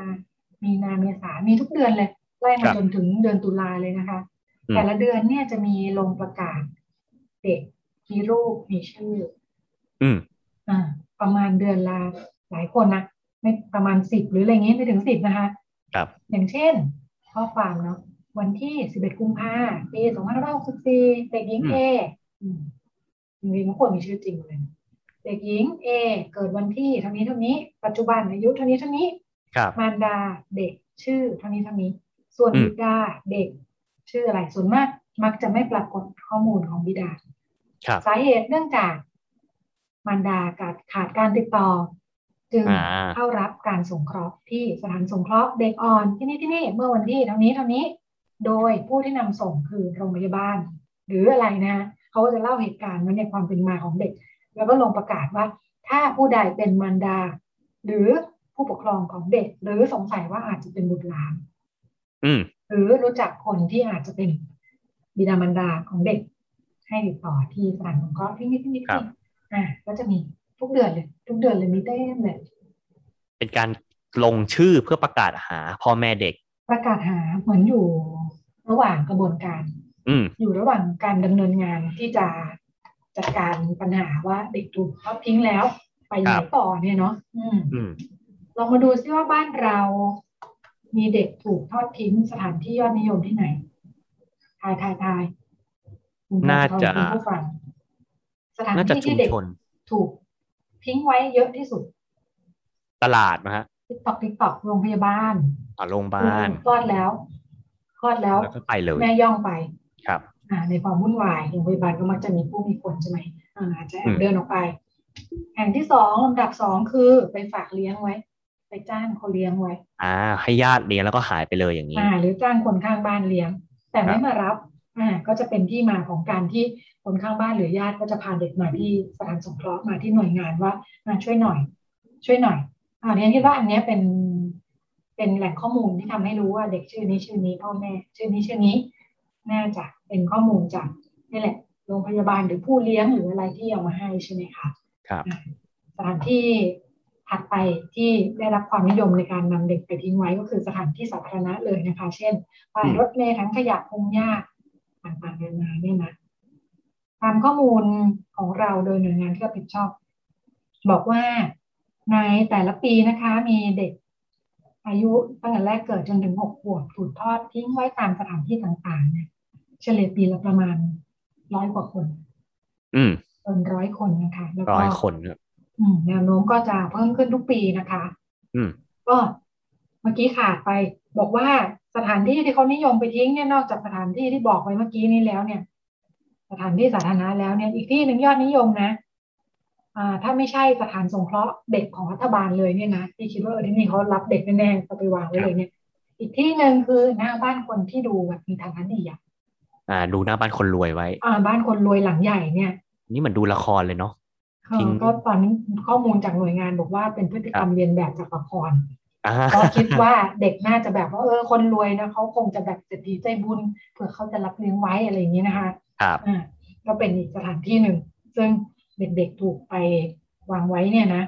มีนาเมษามีทุกเดือนเลย ไล่มาจนถึงเดือนตุลาเลยนะคะ แต่ละเดือนเนี่ยจะมีลงประกาศเด็กมีรูปมีชื่อ อืมอ่า ประมาณเดือนละหลายคนนะไม่ประมาณสิบหรืออะไรเงี้ยไม่ถึงสิบนะคะ ครับ อย่างเช่นพข้อความเนาะวันที่11กุมภาพันธ์ปี2564เด็กหญิงอืมเออืมจริงๆมันควรมีชื่อจริงเลย เด็กหญิงเอเกิดวันที่เท่านี้เท่านี้ ปัจจุบันอายุเท่านี้เท่านี้ครับมารดาเด็กชื่อเท่านี้เท่านี้ ส่วนอืมบิดาเด็ก ชื่ออะไรส่วนมากมักจะไม่ปรากฏข้อมูลของบิดาครับสาเหตุเนื่องจากมารดาขาดขาดการติดต่อ จึงอ่าเข้ารับการสงเคราะห์ที่สถานสงเคราะห์เด็กอ่อนที่นี่ที่นี่เมื่อวันที่เท่านี้เท่านี้ โดยผู้ที่นำส่งคือโรงพยาบาล หรืออะไรนะเขาก็จะเล่าเหตุการณ์ว่าในความเป็นมาของเด็ก แล้วก็ลงประกาศว่า ถ้าผู้ใดเป็นมารดา หรือผู้ปกครองของเด็ก หรือสงสัยว่าอาจจะเป็นบุตรหลานอืม หรือรู้จักคนที่อาจจะเป็นบิดามารดาของเด็ก ให้ติดต่อที่สถานสงเคราะห์ที่นี่ที่นี่ครับที่อ่าก็จะมีทุกเดือนเลย ทุกเดือนเลยมีเต้มเลยเป็นการลงชื่อเพื่อประกาศหาพ่อแม่เด็ก ประกาศหาเหมือนอยู่ระหว่างกระบวนการ อืมอยู่ระหว่างการดำเนินงานที่จะจัดการปัญหาว่าเด็กถูกทอดทิ้งแล้ว ไปไหนครับต่อเนี่ยเนาะอืมอืมลองมาดูซิว่าบ้านเรา มีเด็กถูกทอดทิ้งสถานที่ยอดนิยมที่ไหน ทายทายทายคุณน่าจะคุณผู้ฟังสถานน่าจะที่ชุที่มเด็กชนถูกทิ้งไว้เยอะที่สุด ตลาดนะฮะติ๊กตอกติ๊กตอกโรงพยาบาลอ่าโรงพยาบาลคลอดแล้วคลอดแล้วแล้วก็ไปเลย แม่ย่องไป ครับ อ่า ในความวุ่นวายโรงพยาบาลก็มักจะมีผู้มีคนใช่ไหมอ่าอาจจะแออืบมเดินออกไป แห่งที่สองลำดับสองคือไปฝากเลี้ยงไว้ ไปจ้างเขาเลี้ยงไว้ อ่า ให้ญาติเลี้ยงแล้วก็หายไปเลยอย่างนี้อ่าหรือจ้างคนข้างบ้านเลี้ยง แต่ไม่ครับมารับอ่าก็จะเป็นที่มาของการที่คนข้างบ้านหรือญาติก็จะพาเด็กมาที่สถานสงเคราะห์มาที่หน่วยงานว่ามาช่วยหน่อย ช่วยหน่อยอ่าเนี่ยคิดว่าอันเนี้ยเป็นเป็นแหล่งข้อมูลที่ทำให้รู้ว่าเด็กชื่อนี้ชื่อนี้พ่อแม่ ชื่อนี้ชื่อนี้ น่าจะเป็นข้อมูลจากนี่แหละโรงพยาบาลหรือผู้เลี้ยงหรืออะไรที่เอามาให้ใช่ไหมคะครับอ่าสถานที่ ถัดไปที่ได้รับความนิยมในการนำเด็กไปทิ้งไว้ก็คือสถานที่สาธารณะเลยนะคะ เช่นป้ายรถเมล์ถังขยะพงหญ้าต่างๆนานาเนี่ยนะตามข้อมูลของเราโดยหน่วยงานที่รับผิดชอบ บอกว่าในแต่ละปีนะคะ มีเด็กอายุตั้งแต่แรกเกิดจนถึงหกขวบถูกทอดทิ้งไว้ตามสถานที่ต่างๆ เนี่ย เฉลี่ยปีละประมาณร้อยกว่าคน อืมเกินร้อยคนนะคะ แล้วก็ร้อยคนครับอืม แนวโน้มก็จะเพิ่มขึ้นทุกปีนะคะอืมก็เมื่อกี้ขาดไป บอกว่าสถานที่ที่เขานิยมไปทิ้งเนี่ยนอกจากสถานที่ที่บอกไว้เมื่อกี้นี้แล้วเนี่ย สถานที่สาธารณะแล้วเนี่ยอีกที่หนึ่งยอดนิยมนะ อ่า ถ้าไม่ใช่สถานสงเคราะห์เด็กของรัฐบาลเลยเนี่ยนะที่คิดว่าเออที่นี่เขารับเด็กแน่ๆก็ไปวางไว้เลยเนี่ย อีกที่หนึ่งคือหน้าบ้านคนที่ดูแบบมีฐานะดีอะอ่า ดูหน้าบ้านคนรวยไว้ อ่า บ้านคนรวยหลังใหญ่เนี่ย นี่เหมือนดูละครเลยเนาะเออทิ้ง ก็ตอนนี้ข้อมูลจากหน่วยงานบอกว่าเป็นพฤติกรรมเรียนแบบจากละครอ่าก็คิดว่าเด็กน่าจะแบบว่าเออคนรวยนะเขาคงจะแบบเศรษฐีใจบุญเผื่อเขาจะรับเลี้ยงไว้อะไรอย่างนี้นะคะครับอ่าก็เป็นอีกสถานที่หนึ่ง ซึ่งเด็กๆถูกไปวางไว้เนี่ยนะ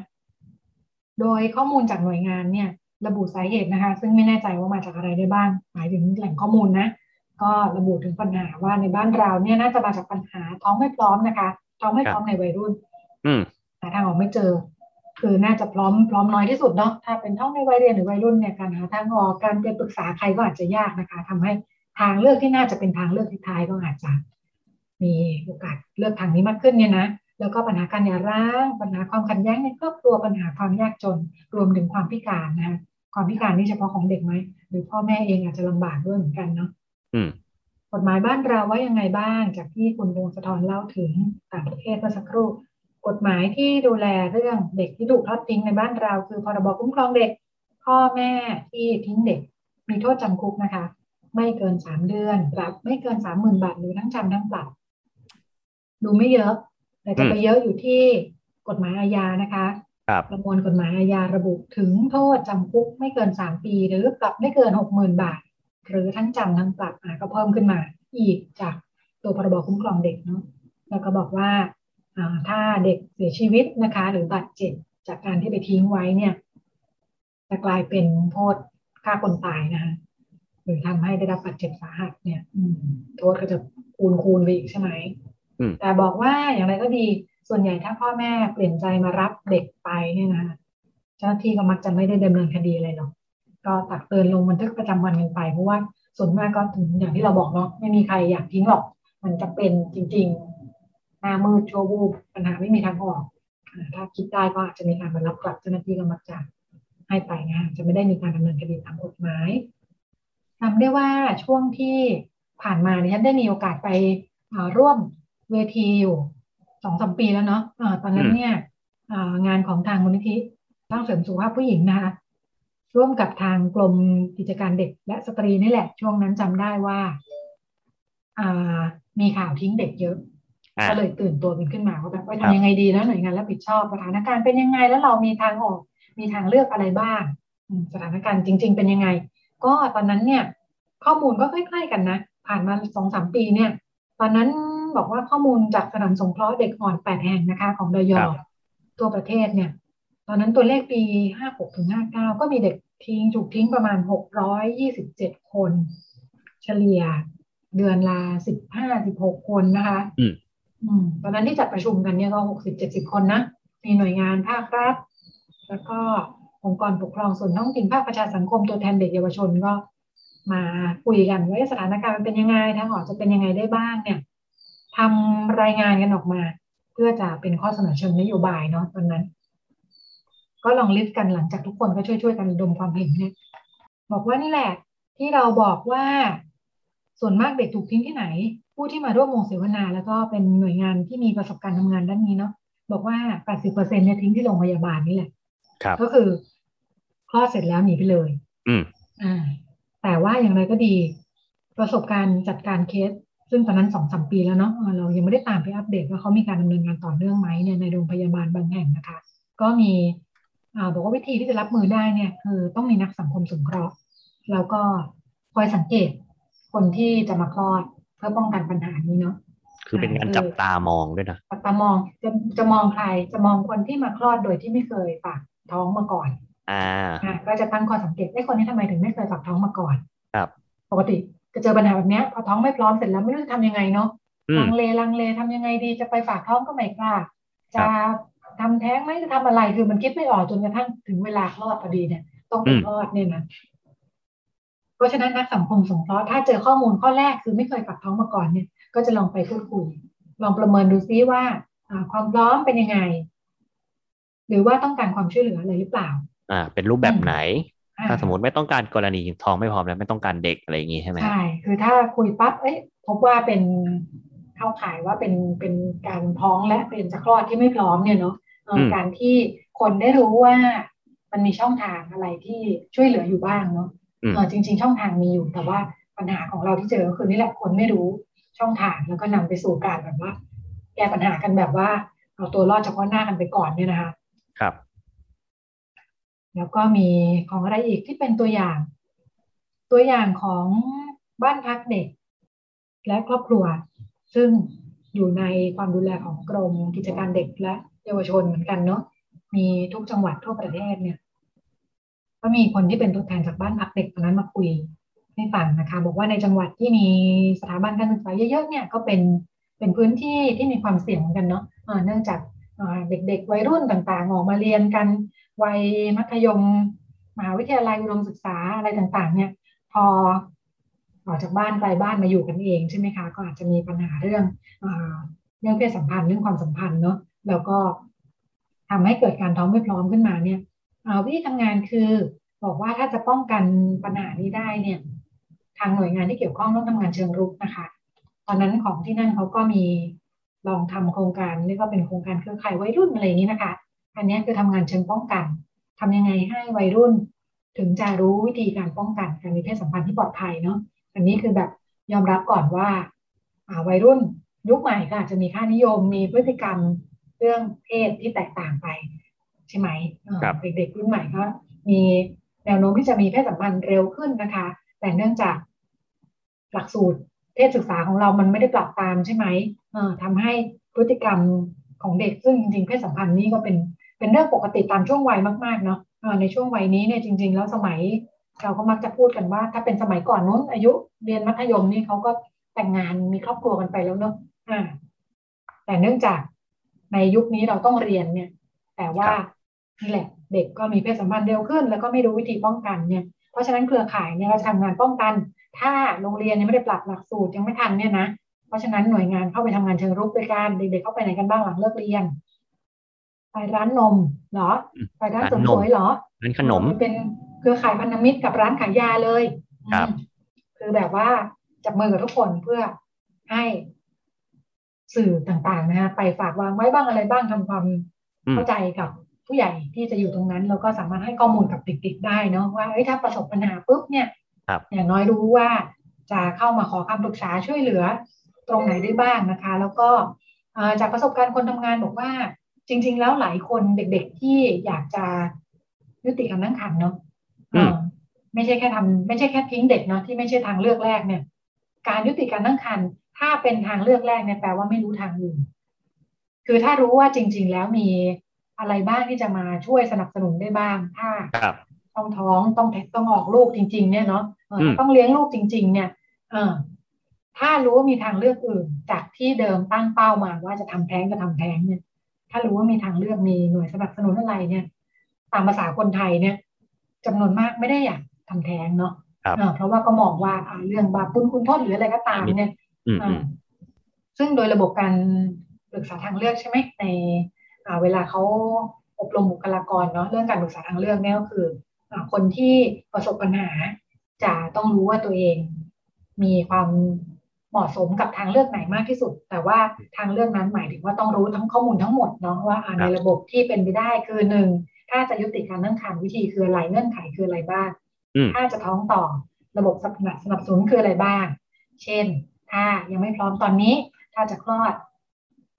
โดยข้อมูลจากหน่วยงานเนี่ย ระบุสาเหตุนะคะ ซึ่งไม่แน่ใจว่ามาจากอะไรได้บ้าง หมายถึงแหล่งข้อมูลนะ ก็ระบุถึงปัญหาว่าในบ้านเราเนี่ยน่าจะมาจากปัญหาท้องไม่พร้อมนะคะ ท้องไม่พร้อมในวัยรุ่นอืม หาทางออกไม่เจอ คือน่าจะพร้อมพร้อมน้อยที่สุดเนาะถ้าเป็นท้องในวัยเรียนหรือวัยรุ่นเนี่ยการหาทางออกการไปปรึกษาใครก็อาจจะยากนะคะทำให้ทางเลือกที่น่าจะเป็นทางเลือกที่ท้ายก็อาจจะมีโอกาสเลือกทางนี้มากขึ้นเนี่ยนะแล้วก็ปัญหาการหย่าร้างปัญหาความขัดแย้งในครอบครัวปัญหาความยากจนรวมถึงความพิการนะคะความพิการนี่เฉพาะของเด็กไหมหรือพ่อแม่เองอาจจะลำบากด้วยเหมือนกันเนาะอืมกฎหมายบ้านเราว่ายังไงบ้างจากที่คุณดวงสะท้อนเล่าถึงต่างประเทศเมื่อสักครู่ กฎหมายที่ดูแลเรื่องเด็กที่ถูกทอดทิ้งในบ้านเรา คือพรบคุ้มครองเด็ก พ่อแม่ที่ทิ้งเด็ก มีโทษจำคุกนะคะ ไม่เกินสามเดือนปรับไม่เกินสามหมื่นบาทหรือทั้งจำทั้งปรับ ดูไม่เยอะ แต่จะไปเยอะอยู่ที่กฎหมายอาญานะคะครับประมวลกฎหมายอาญาระบุถึงโทษจำคุกไม่เกินสามปี หรือปรับไม่เกินหกหมื่นบาท หรือทั้งจำทั้งปรับอะก็เพิ่มขึ้นมา อีกจากตัวพรบคุ้มครองเด็กเนาะแล้วก็บอกว่าอ่า ถ้าเด็กเสียชีวิตนะคะ หรือบาดเจ็บจากการที่ไปทิ้งไว้เนี่ยจะกลายเป็นโทษฆ่าคนตายนะคะหรือทำให้ได้รับบาดเจ็บสาหัสเนี่ย อืมโทษก็จะคูณคูณไปอีกใช่ไหมอืมแต่บอกว่าอย่างไรก็ดีส่วนใหญ่ถ้าพ่อแม่เปลี่ยนใจมารับเด็กไปเนี่ยนะเจ้าหน้าที่ก็มักจะไม่ได้ดำเนินคดีอะไรหรอกก็ตักเตือนลงบันทึกประจำวันกันไปเพราะว่าส่วนมากก็ถึงอย่างที่เราบอกเนาะไม่มีใครอยากทิ้งหรอก มันจะเป็นจริง ๆ หน้ามืดชว์วูบปัญหาไม่มีทางออก ถ้าคิดได้ก็อาจจะมีการมารับกลับเจ้าหน้าที่ก็มักจะให้ไปงานจะไม่ได้มีการดำเนินคดีตามกฎหมายจำได้ว่าช่วงที่ผ่านมาเนี่ยฉันได้มีโอกาสไปร่วมเวทีอยู่สองสมปีแล้วเนาะะตอนนั้นเนี่ยงานของทางมูลนิธิสร้างเสริมสุขภาพผู้หญิงนะคะร่วมกับทางกรมกิจการเด็กและสตรีนี่แหละ ช่วงนั้นจำได้ว่ามีข่าวทิ้งเด็กเยอะ ก็เลยตื่นตัวกันขึ้นมาว่าแบบว่าทำยังไงดีแล้วหน่วยงานรับผิดชอบสถานการณ์เป็นยังไงแล้วเรามีทางออก มีทางเลือกอะไรบ้างสถานการณ์จริง ๆ เป็นยังไง ก็ตอนนั้นเนี่ย ข้อมูลก็ใกล้ๆกันนะ ผ่านมาสองสามปีเนี่ย ตอนนั้นบอกว่าข้อมูลจากสถานสงเคราะห์เด็กอ่อนแปดแห่งนะคะ ของดยตัวประเทศเนี่ย ตอนนั้นตัวเลขปีห้าหกถึงห้าเก้าก็มีเด็กทิ้งถูกทิ้งประมาณหกร้อยยี่สิบเจ็ดคน เฉลี่ยเดือนละสิบห้าสิบหกคนนะคะอืม ตอนนั้นที่จัดประชุมกันเนี่ยก็หกสิบเจ็ดสิบคนนะ มีหน่วยงานภาครัฐ แล้วก็องค์กรปกครองส่วนท้องถิ่นภาคประชาสังคมตัวแทนเด็กเยาวชนก็มาคุยกันว่าสถานการณ์มันเป็นยังไงทางออกจะเป็นยังไงได้บ้างเนี่ยทำรายงานกันออกมา เพื่อจะเป็นข้อเสนอเชิงนโยบายเนาะตอนนั้น ก็ลองลิสต์กันหลังจากทุกคนก็ช่วยๆกันดมความเห็นเนี่ยบอกว่านี่แหละที่เราบอกว่า ส่วนมากเด็กถูกทิ้งที่ไหน ผู้ที่มาร่วมวงเสวนา แล้วก็เป็นหน่วยงานที่มีประสบการณ์ทำงานด้านนี้เนาะบอกว่า 80%เนี่ยทิ้งที่โรงพยาบาลนี่แหละก็คือคลอดเสร็จแล้วหนีไปเลย อืมอ่า แต่ว่าอย่างไรก็ดี ประสบการณ์จัดการเคส ซึ่งตอนนั้นสองสามปีแล้วเนาะเรายังไม่ได้ตามไปอัปเดตว่าเขามีการดำเนินงานต่อเนื่องไหมเนี่ยในโรงพยาบาลบางแห่งนะคะ ก็มีอ่าบอกว่าวิธีที่จะรับมือได้เนี่ย คือต้องมีนักสังคมสงเคราะห์ แล้วก็คอยสังเกต คนที่จะมาคลอดเพื่อป้องกันปัญหานี้เนาะคือเป็นการจับตามองด้วยนะจับตามองจะจะมองใครจะมองคนที่มาคลอดโดยที่ไม่เคยฝากท้องมาก่อน อ่าก็จะตั้งข้อสังเกตไอ้คนนี้ทำไมถึงไม่เคยฝากท้องมาก่อน ครับ ปกติจะเจอปัญหาแบบนี้พอท้องไม่พร้อมเสร็จแล้วไม่รู้จะทำยังไงเนาะลังเลลังเลทำยังไงดีจะไปฝากท้องก็ไม่กล้าจะทำแท้งไหมจะทำอะไรคือมันคิดไม่ออกจนกระทั่งถึงเวลาคลอดพอดีเนี่ยต้องไปคลอดเนี่ยนะ เพราะฉะนั้นนักสังคมสงเคราะห์ถ้าเจอข้อมูลข้อแรกคือไม่เคยฝากท้องมาก่อนเนี่ย ก็จะลองไปพูดคุยลองประเมินดูซิว่าความพร้อมเป็นยังไง หรือว่าต้องการความช่วยเหลืออะไรหรือเปล่า อ่า เป็นรูปแบบไหน ถ้าสมมติไม่ต้องการกรณีท้องไม่พร้อมแล้วไม่ต้องการเด็กอะไรอย่างงี้ใช่ไหมใช่คือถ้าคุยปั๊บเอ้ยพบว่าเป็นเข้าข่ายว่าเป็นเป็นการท้องและเป็นจะคลอดที่ไม่พร้อมเนี่ยเนาะการที่คนได้รู้ว่ามันมีช่องทางอะไรที่ช่วยเหลืออยู่บ้างเนาะ จริง ๆ ช่องทางมีอยู่แต่ว่าปัญหาของเราที่เจอคือนี่แหละคนไม่รู้ช่องทางแล้วก็นำไปสู่การแบบว่า แก้ปัญหากันแบบว่า เอาตัวรอดเฉพาะหน้ากันไปก่อนเนี่ยนะคะครับ แล้วก็มีของอะไรอีกที่เป็นตัวอย่าง ตัวอย่างของบ้านพักเด็ก และครอบครัว ซึ่งอยู่ในความดูแลของกรมกิจการเด็กและเยาวชนเหมือนกันเนาะมีทุกจังหวัดทั่วประเทศเนี่ย ก็มีคนที่เป็นตัวแทนจากบ้านพักเด็กตอนนั้นมาคุยให้ฟังนะคะ บอกว่าในจังหวัดที่มีสถาบันการศึกษาเยอะๆเนี่ยก็เป็นเป็นพื้นที่ที่มีความเสี่ยงเหมือนกันเนาะเนื่องจากเด็กๆ วัยรุ่นต่างๆ ออกมาเรียนกันวัยมัธยมมหาวิทยาลัยอุดมศึกษาอะไรต่างๆ เนี่ยพอออกจากบ้านไกลบ้านมาอยู่กันเองใช่ไหมคะก็อาจจะมีปัญหาเรื่องเรื่องเพศสัมพันธ์เรื่องความสัมพันธ์เนาะแล้วก็ทำให้เกิดการท้องไม่พร้อมขึ้นมาเนี่ย วิธีทำงานคือบอกว่าถ้าจะป้องกันปัญหานี้ได้เนี่ยทางหน่วยงานที่เกี่ยวข้องต้องทำงานเชิงรุกนะคะ ตอนนั้นของที่นั่นเขาก็มีลองทำโครงการเรียกว่าเป็นโครงการเครือข่ายวัยรุ่นอะไรนี้นะคะ อันนี้คือทำงานเชิงป้องกันทำยังไงให้วัยรุ่น ถึงจะรู้วิธีการป้องกันการมีเพศสัมพันธ์ที่ปลอดภัยเนาะอันนี้คือแบบยอมรับก่อนว่าวัยรุ่นยุคใหม่ก็อาจจะมีค่านิยมมีพฤติกรรมเรื่องเพศที่แตกต่างไป ใช่ไหมเด็กๆรุ่นใหม่ก็มีแนวโน้มที่จะมีเพศสัมพันธ์เร็วขึ้นนะคะ แต่เนื่องจากหลักสูตรเพศศึกษาของเรามันไม่ได้ปรับตามใช่ไหมเอ่อทำให้พฤติกรรมของเด็กซึ่งจริงๆเพศสัมพันธ์นี่ก็เป็นเป็นเรื่องปกติตามช่วงวัยมากๆเนาะในช่วงวัยนี้เนี่ยจริง ๆ แล้วสมัยเราก็มักจะพูดกันว่า ถ้าเป็นสมัยก่อนนู้นอายุเรียนมัธยมนี่เขาก็แต่งงานมีครอบครัวกันไปแล้วเนาะอ่าแต่เนื่องจากในยุคนี้เราต้องเรียนเนี่ย แต่ว่า นี่แหละเด็กก็มีเพศสัมพันธ์เร็วขึ้น แล้วก็ไม่รู้วิธีป้องกันเนี่ยเพราะฉะนั้นเครือข่ายเนี่ยเราทำงานป้องกัน ถ้าโรงเรียนยังไม่ได้ปรับหลักสูตรยังไม่ทันเนี่ยนะเพราะฉะนั้นหน่วยงานเข้าไปทำงานเชิงรุกด้วยกันเด็กๆเข้าไปไหนกันบ้างหลังเลิกเรียนไปร้านนมเหรอไปร้านเสริมสวยเหรอร้านขนมเป็นเครือข่ายพันธมิตรกับร้านขายยาเลยครับอืมคือแบบว่าจับมือกับทุกคนเพื่อให้สื่อต่างๆนะฮะไปฝากวางไว้บ้างอะไรบ้างทำความอืมเข้าใจกับ ผู้ใหญ่ที่จะอยู่ตรงนั้นแล้วก็สามารถให้ข้อมูลกับเด็กๆได้เนาะว่าเอ้ยถ้าประสบปัญหาปุ๊บเนี่ยครับอย่างน้อยรู้ว่าจะเข้ามาขอคำปรึกษาช่วยเหลือตรงไหนได้บ้างนะคะ แล้วก็เอ่อจากประสบการณ์คนทำงานบอกว่า จริง ๆ แล้วหลายคนเด็กๆที่อยากจะยุติการตั้งครรภ์เนาะอืมเอ่อไม่ใช่แค่ทำไม่ใช่แค่ทิ้งเด็กเนาะที่ไม่ใช่ทางเลือกแรกเนี่ย การยุติการตั้งครรภ์ถ้าเป็นทางเลือกแรกเนี่ยแปลว่าไม่รู้ทางอื่นคือถ้ารู้ว่าจริง ๆ แล้วมี อะไรบ้างที่จะมาช่วยสนับสนุนได้บ้างถ้าครับต้องท้องต้องแท้ต้องออกลูกจริง ๆ เนี่ยเนาะเอออมต้องเลี้ยงลูกจริง ๆ เนี่ยเออถ้ารู้ว่ามีทางเลือกอื่น จากที่เดิมตั้งเป้ามาว่าจะทำแท้งก็ทำแท้งเนี่ย ถ้ารู้ว่ามีทางเลือกมีหน่วยสนับสนุนอะไรเนี่ย ตามภาษาคนไทยเนี่ยจำนวนมากไม่ได้อยากทำแท้งเนาะครับเออเพราะว่าก็มองว่าอ่าเรื่องบาปบุญคุณโทษหรืออะไรก็ตามเนี่ยอืมอือ่ามซึ่งโดยระบบการปรึกษาทางเลือกใช่ไหมในอ่า เวลาเขาอบรมบุคลากรเนาะเรื่องการปรึกษาทางเลือกเนี่ยก็คืออ่าคนที่ประสบปัญหาจะต้องรู้ว่าตัวเอง มีความเหมาะสมกับทางเลือกไหนมากที่สุด แต่ว่าทางเลือกนั้นหมายถึงว่าต้องรู้ทั้งข้อมูลทั้งหมดเนาะว่าอ่าในระบบที่เป็นไปได้คือหนึ่งถ้าจะยุติการตั้งครรภ์วิธีคืออะไรเงื่อนไขคืออะไรบ้างอืมถ้าจะท้องต่อระบบสนับสนับสนุนคืออะไรบ้าง เช่น ถ้ายังไม่พร้อมตอนนี้ ถ้าจะคลอด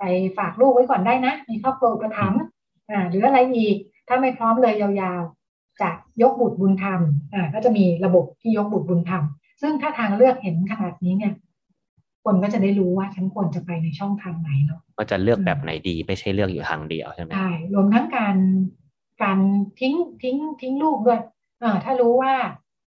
ไปฝากลูกไว้ก่อนได้นะมีครอบครัวอุประถมภ์อ่าหรืออะไรอีก ถ้าไม่พร้อมเลยยาวๆ จะยกบุตรบุญธรรมอ่าก็จะมีระบบที่ยกบุตรบุญธรรม ซึ่งถ้าทางเลือกเห็นขนาดนี้เนี่ย คนก็จะได้รู้ว่าฉันควรจะไปในช่องทางไหนเนาะว่าจะเลือกแบบไหนดีไม่ใช่เลือกอยู่ทางเดียวใช่ไหมใช่รวมทั้งการการทิ้งทิ้งทิ้งลูกด้วยเออถ้ารู้ว่า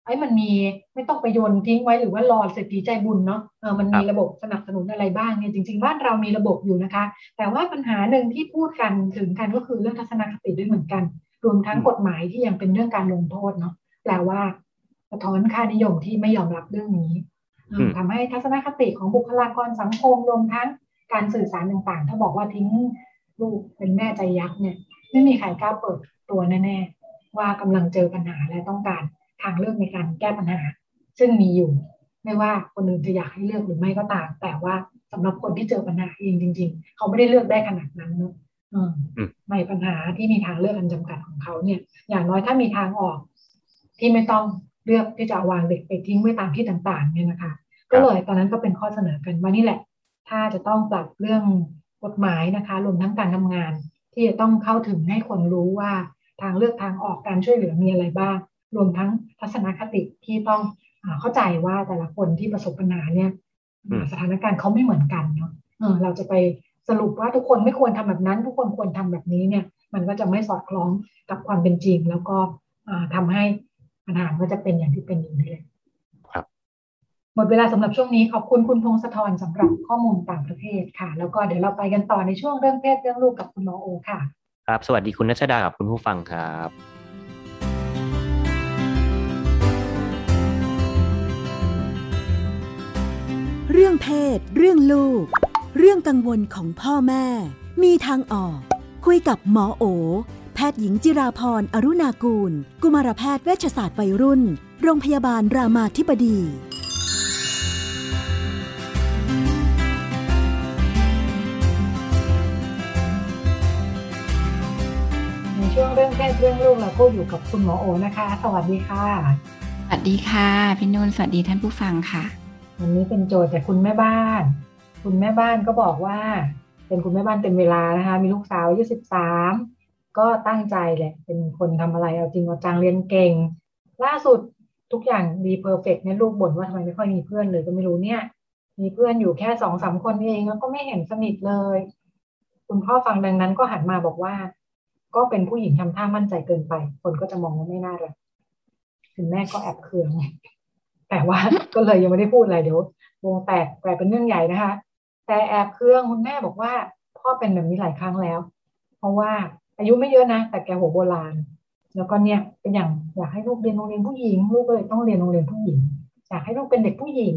ไอ้ยมันมีไม่ต้องไปโยนทิ้งไว้หรือว่ารอเศรษฐีใจบุญเนาะเออมันมีระบบสนับสนุนอะไรบ้างเนี่ยจริง ๆ บ้านเรามีระบบอยู่นะคะ แต่ว่าปัญหาหนึ่งที่พูดกันถึงกันก็คือเรื่องทัศนคติด้วยเหมือนกัน รวมทั้งกฎหมายที่ยังเป็นเรื่องการลงโทษเนาะแปลว่าสะท้อนค่านิยมที่ไม่ยอมรับเรื่องนี้เอออืมทำให้ทัศนคติของบุคลากรสังคมรวมทั้งการสื่อสารต่างๆ ถ้าบอกว่าทิ้งลูกเป็นแม่ใจยักษ์เนี่ย ไม่มีใครกล้าเปิดตัวแน่ๆว่ากำลังเจอปัญหาและต้องการ ทางเลือกในการแก้ปัญหา ซึ่งมีอยู่ ไม่ว่าคนอื่นจะอยากให้เลือกหรือไม่ก็ตาม แต่ว่าสำหรับคนที่เจอปัญหาเองจริง ๆ เขาไม่ได้เลือกได้ขนาดนั้นเนอะอืมอืมในปัญหาที่มีทางเลือกอันจำกัดของเขาเนี่ย อย่างน้อยถ้ามีทางออก ที่ไม่ต้องเลือกที่จะเอาวางเด็กไปทิ้งไว้ตามที่ต่างๆ เนี่ยนะคะ ก็เลยตอนนั้นก็เป็นข้อเสนอกันว่านี่แหละ ถ้าจะต้องปรับเรื่องกฎหมายนะคะรวมทั้งการทำงาน ที่จะต้องเข้าถึงให้คนรู้ว่าทางเลือกทางออกการช่วยเหลือมีอะไรบ้าง รวมทั้งทัศนคติที่ต้องอาเข้าใจว่าแต่ละคนที่ประสบปัญหาเนี่ยอืมสถานการณ์เขาไม่เหมือนกันเนาะเออเราจะไปสรุปว่าทุกคนไม่ควรทำแบบนั้น ทุกคนควรทำแบบนี้เนี่ย มันก็จะไม่สอดคล้องกับความเป็นจริง แล้วก็อ่าทำให้ปัญหาก็จะเป็นอย่างที่เป็นอยู่นี่แหละครับ หมดเวลาสำหรับช่วงนี้ขอบคุณคุณพงศธรสำหรับข้อมูลต่างประเทศค่ะ แล้วก็เดี๋ยวเราไปกันต่อในช่วงเรื่องเพศเรื่องลูกกับคุณหมอโอค่ะ ครับ สวัสดีคุณนัชดากับคุณผู้ฟังครับ เรื่องเพศ เรื่องลูก เรื่องกังวลของพ่อแม่ มีทางออก คุยกับหมอโอ แพทย์หญิงจิราพรอรุณากูล กุมารแพทย์เวชศาสตร์วัยรุ่น โรงพยาบาลรามาธิบดีในช่วงเรื่องเพศเรื่องลูกเราก็อยู่กับคุณหมอโอนะคะ สวัสดีค่ะ สวัสดีค่ะ พี่นุ่นสวัสดีท่านผู้ฟังค่ะ วันนี้เป็นโจทย์จากคุณแม่บ้าน คุณแม่บ้านก็บอกว่า เป็นคุณแม่บ้านเต็มเวลานะคะ มีลูกสาวอายุสิบสามก็ตั้งใจแหละ เป็นคนทำอะไรเอาจริงเอาจังเรียนเก่ง ล่าสุดทุกอย่างดี perfect เนี่ยลูกบ่นว่าทำไมไม่ค่อยมีเพื่อนเลยก็ไม่รู้เนี่ย มีเพื่อนอยู่แค่สองสามคนเองแล้วก็ไม่เห็นสนิทเลย คุณพ่อฟังดังนั้นก็หันมาบอกว่า ก็เป็นผู้หญิงทำท่ามั่นใจเกินไป คนก็จะมองว่าไม่น่ารักคุณแม่ก็แอบเคือง แต่ว่าก็เลยยังไม่ได้พูดอะไรเดี๋ยววงแตกกลายเป็นเรื่องใหญ่นะคะ แต่แอบเครื่องคุณแม่บอกว่า พ่อเป็นแบบนี้หลายครั้งแล้ว เพราะว่าอายุไม่เยอะนะแต่แกหัวโบราณ แล้วก็เนี่ยเป็นอย่างอยากให้ลูกเรียนโรงเรียนผู้หญิง ลูกก็เลยต้องเรียนโรงเรียนผู้หญิงอยากให้ลูกเป็นเด็กผู้หญิง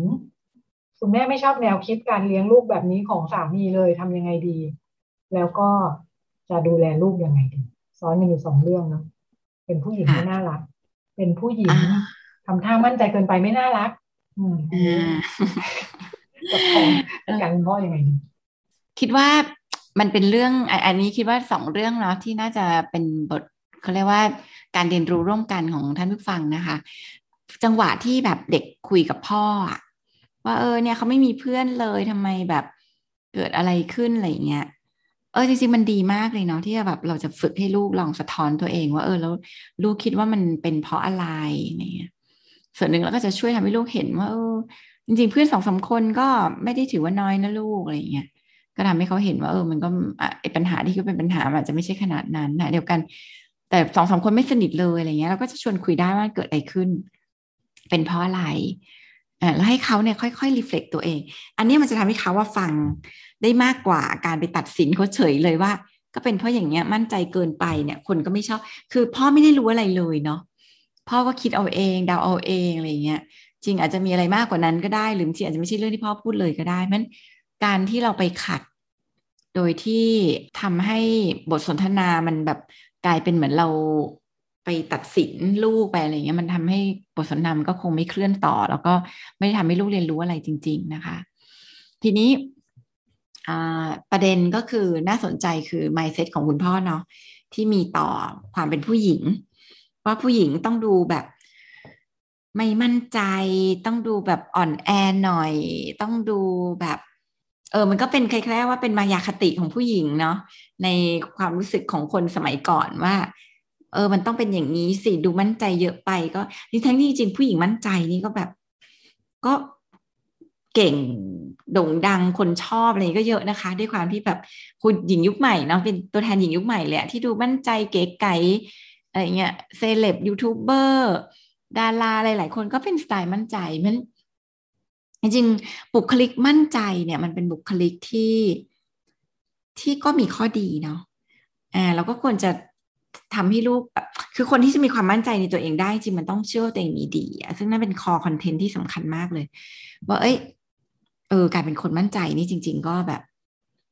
คุณแม่ไม่ชอบแนวคิดการเลี้ยงลูกแบบนี้ของสามีเลยทำยังไงดี แล้วก็จะดูแลลูกยังไงดีสอนอยู่สองเรื่องเนาะเป็นผู้หญิงไม่น่ารัก เป็นผู้หญิง ทำท่ามั่นใจเกินไปไม่น่ารัก อืมกับของการพ่อยังไงดีคิดว่ามันเป็นเรื่องอันนี้คิดว่าสองเรื่องเนาะที่น่าจะเป็นบทเขาเรียกว่าการเรียนรู้ร่วมกันของท่านผู้ฟังนะคะ จังหวะที่แบบเด็กคุยกับพ่ออะว่าเออเนี่ยเขาไม่มีเพื่อนเลยทำไมแบบเกิดอะไรขึ้นอะไรเงี้ยเออจริงๆมันดีมากเลยเนาะที่แบบเราจะฝึกให้ลูกลองสะท้อนตัวเองว่าเออแล้วลูกคิดว่ามันเป็นเพราะอะไรเนี่ย ส่วนหนึ่งเราก็จะช่วยทำให้ลูกเห็นว่าเออจริงๆเพื่อนสองสาคนก็ไม่ได้ถือว่าน้อยนะลูกอะไรเงี้ยก็ทำให้เขาเห็นว่าเออมันก็ไอปัญหาที่ก็เป็นปัญหาอาจจะไม่ใช่ขนาดนั้นนะเดียวกัน แต่สองสามคนไม่สนิทเลยอะไรเงี้ยเราก็จะชวนคุยได้ว่าเกิดอะไรขึ้น เป็นเพราะอะไรแล้วให้เขาเนี่ยค่อยๆรีเฟล็กตัวเอง อันนี้มันจะทำให้เขาว่าฟังได้มากกว่าการไปตัดสินเขาเฉยเลยว่า ก็เป็นเพราะอย่างเงี้ยมั่นใจเกินไปเนี่ย คนก็ไม่ชอบ คือพ่อไม่ได้รู้อะไรเลยเนาะ พ่อก็คิดเอาเองเดาเอาเองอะไรเงี้ยจริงอาจจะมีอะไรมากกว่านั้นก็ได้หรือบางอาจจะไม่ใช่เรื่องที่พ่อพูดเลยก็ได้มันการที่เราไปขัด โดยที่ทำให้บทสนทนามันแบบกลายเป็นเหมือนเราไปตัดสินลูกไปอะไรเงี้ยมันทำให้บทสนทนาก็คงไม่เคลื่อนต่อ แล้วก็ไม่ได้ทำให้ลูกเรียนรู้อะไรจริง ๆนะคะ ทีนี้ประเด็นก็คือน่าสนใจคือ mindset ของคุณพ่อเนาะที่มีต่อความเป็นผู้หญิง ว่าผู้หญิงต้องดูแบบไม่มั่นใจต้องดูแบบอ่อนแอหน่อย ต้องดูแบบ เออ มันก็เป็นคล้ายๆว่าเป็นมายาคติของผู้หญิงเนาะในความรู้สึกของคนสมัยก่อนว่า เออ มันต้องเป็นอย่างนี้สิดูมั่นใจเยอะไป ก็นี่ทั้งที่จริงผู้หญิงมั่นใจนี่ก็แบบ ก็เก่งโด่งดังคนชอบอะไรก็เยอะนะคะ ด้วยความที่แบบคุณหญิงยุคใหม่เนาะเป็นตัวแทนหญิงยุคใหม่เลยที่ดูมั่นใจเก๋ไก๋ อะไรเงี้ย celeb YouTuber ดาราหลาย ๆ คนก็เป็นสไตล์มั่นใจมันจริงบุคลิกมั่นใจเนี่ยมันเป็นบุคลิกที่ที่ก็มีข้อดีเนาะอ่าเราก็ควรจะทำให้ลูกแบบคือคนที่จะมีความมั่นใจในตัวเองได้จริงมันต้องเชื่อตัวเองมีดีอะซึ่งนั่นเป็นคอ content ที่สำคัญมากเลย ว่าเอ้ยเออกายเป็นคนมั่นใจนี่จริง ๆ ก็แบบ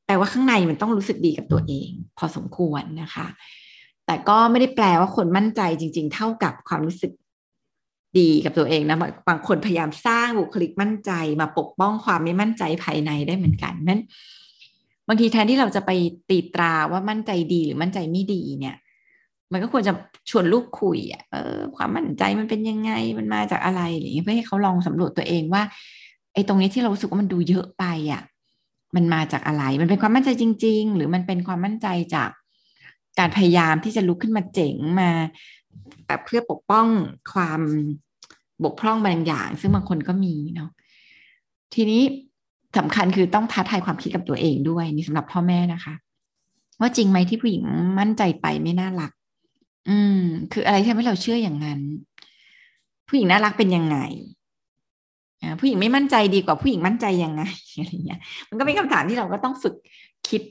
แปลว่าข้างในมันต้องรู้สึกดีกับตัวเอง พอสมควรนะคะ แต่ก็ไม่ได้แปลว่าคนมั่นใจจริง ๆ เท่ากับความรู้สึกดีกับตัวเองนะบางคนพยายามสร้างบุคลิกมั่นใจมาปกป้องความไม่มั่นใจภายในได้เหมือนกันนั้นบางทีแทนที่เราจะไปตีตราว่ามั่นใจดีหรือมั่นใจไม่ดีเนี่ย มันก็ควรจะชวนลูกคุยอะเออ ความมั่นใจมันเป็นยังไงมันมาจากอะไรอย่างเงี้ยเพื่อให้เขาลองสำรวจตัวเองว่าไอ้ตรงนี้ที่เราสึกว่ามันดูเยอะไปอะมันมาจากอะไร มันเป็นความมั่นใจจริง ๆ หรือมันเป็นความมั่นใจจาก การพยายามที่จะลุกขึ้นมาเจ๋งมาแบบเพื่อปกป้องความบกพร่องบางอย่าง ซึ่งบางคนก็มีเนาะทีนี้สำคัญคือต้องท้าทายความคิดกับตัวเองด้วยนี่สำหรับพ่อแม่นะคะ ว่าจริงไหมที่ผู้หญิงมั่นใจไปไม่น่ารัก อืม คืออะไรที่ทำให้เราเชื่ออย่างนั้น ผู้หญิงน่ารักเป็นยังไงผู้หญิงไม่มั่นใจดีกว่าผู้หญิงมั่นใจยังไงอะไรเงี้ย มันก็เป็นคำถามที่เราก็ต้องฝึกคิด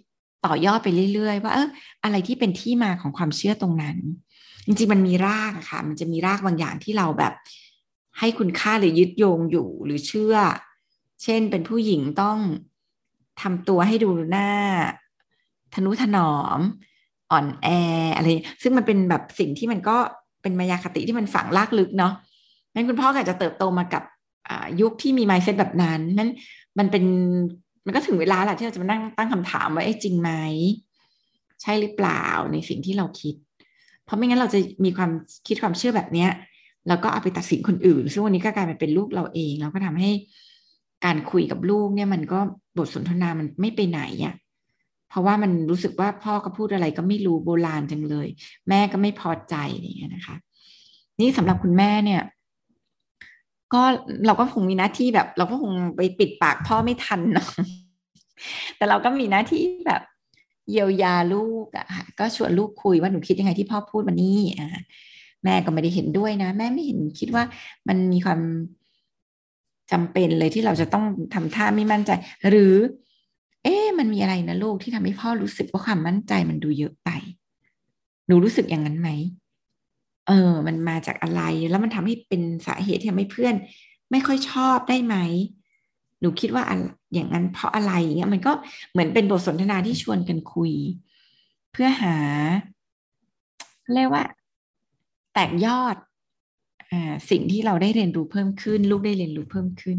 ต่อยอดไปเรื่อย ๆ ว่าเอออะไรที่เป็นที่มาของความเชื่อตรงนั้น จริงๆมันมีรากอะค่ะ มันจะมีรากบางอย่างที่เราแบบ ให้คุณค่าหรือยึดโยงอยู่หรือเชื่อ เช่นเป็นผู้หญิงต้องทำตัวให้ดูหน้า ทนุถนอม อ่อนแออะไร ซึ่งมันเป็นแบบสิ่งที่มันก็เป็นมายาคติที่มันฝังลากลึกเนาะนั้นคุณพ่ออาจจะเติบโตมากับยุคที่มีไมเซ็ตแบบนั้นนั้นมันเป็น มันก็ถึงเวลาแหละที่เราจะมานั่งตั้งคำถามว่าไอ้จริงไหมใช่หรือเปล่าในสิ่งที่เราคิด เพราะไม่งั้นเราจะมีความคิดความเชื่อแบบเนี้ยแล้วก็เอาไปตัดสินคนอื่น ซึ่งวันนี้ก็กลายมาเป็นลูกเราเองแล้วก็ทำให้การคุยกับลูกเนี่ยมันก็บทสนทนามันไม่ไปไหนอะ่ะเพราะว่ามันรู้สึกว่าพ่อก็พูดอะไรก็ไม่รู้โบราณจังเลย แม่ก็ไม่พอใจอย่างเงี้ยนะคะ นี่สำหรับคุณแม่เนี่ย ก็เราก็คงมีหน้าที่แบบ เราก็คงไปปิดปากพ่อไม่ทันเนาะแต่เราก็มีหน้าที่แบบเยียวยาลูกอะค่ะก็ชวนลูกคุยว่าหนูคิดยังไงที่พ่อพูดมานี่อ่าแม่ก็ไม่ได้เห็นด้วยนะ แม่ไม่เห็นคิดว่ามันมีความจำเป็นเลยที่เราจะต้องทำท่าไม่มั่นใจ หรือ เอ๊ะมันมีอะไรนะลูกที่ทำให้พ่อรู้สึกว่าความมั่นใจมันดูเยอะไปหนูรู้สึกอย่างนั้นไหม เออ มันมาจากอะไร แล้วมันทำให้เป็นสาเหตุที่ทำให้เพื่อน ไม่ค่อยชอบได้ไหม หนูคิดว่าอย่างนั้นเพราะอะไรเงี้ย มันก็เหมือนเป็นบทสนทนาที่ชวนกันคุย เพื่อหา เรียกว่า แตกยอดอสิ่งที่เราได้เรียนรู้เพิ่มขึ้น ลูกได้เรียนรู้เพิ่มขึ้น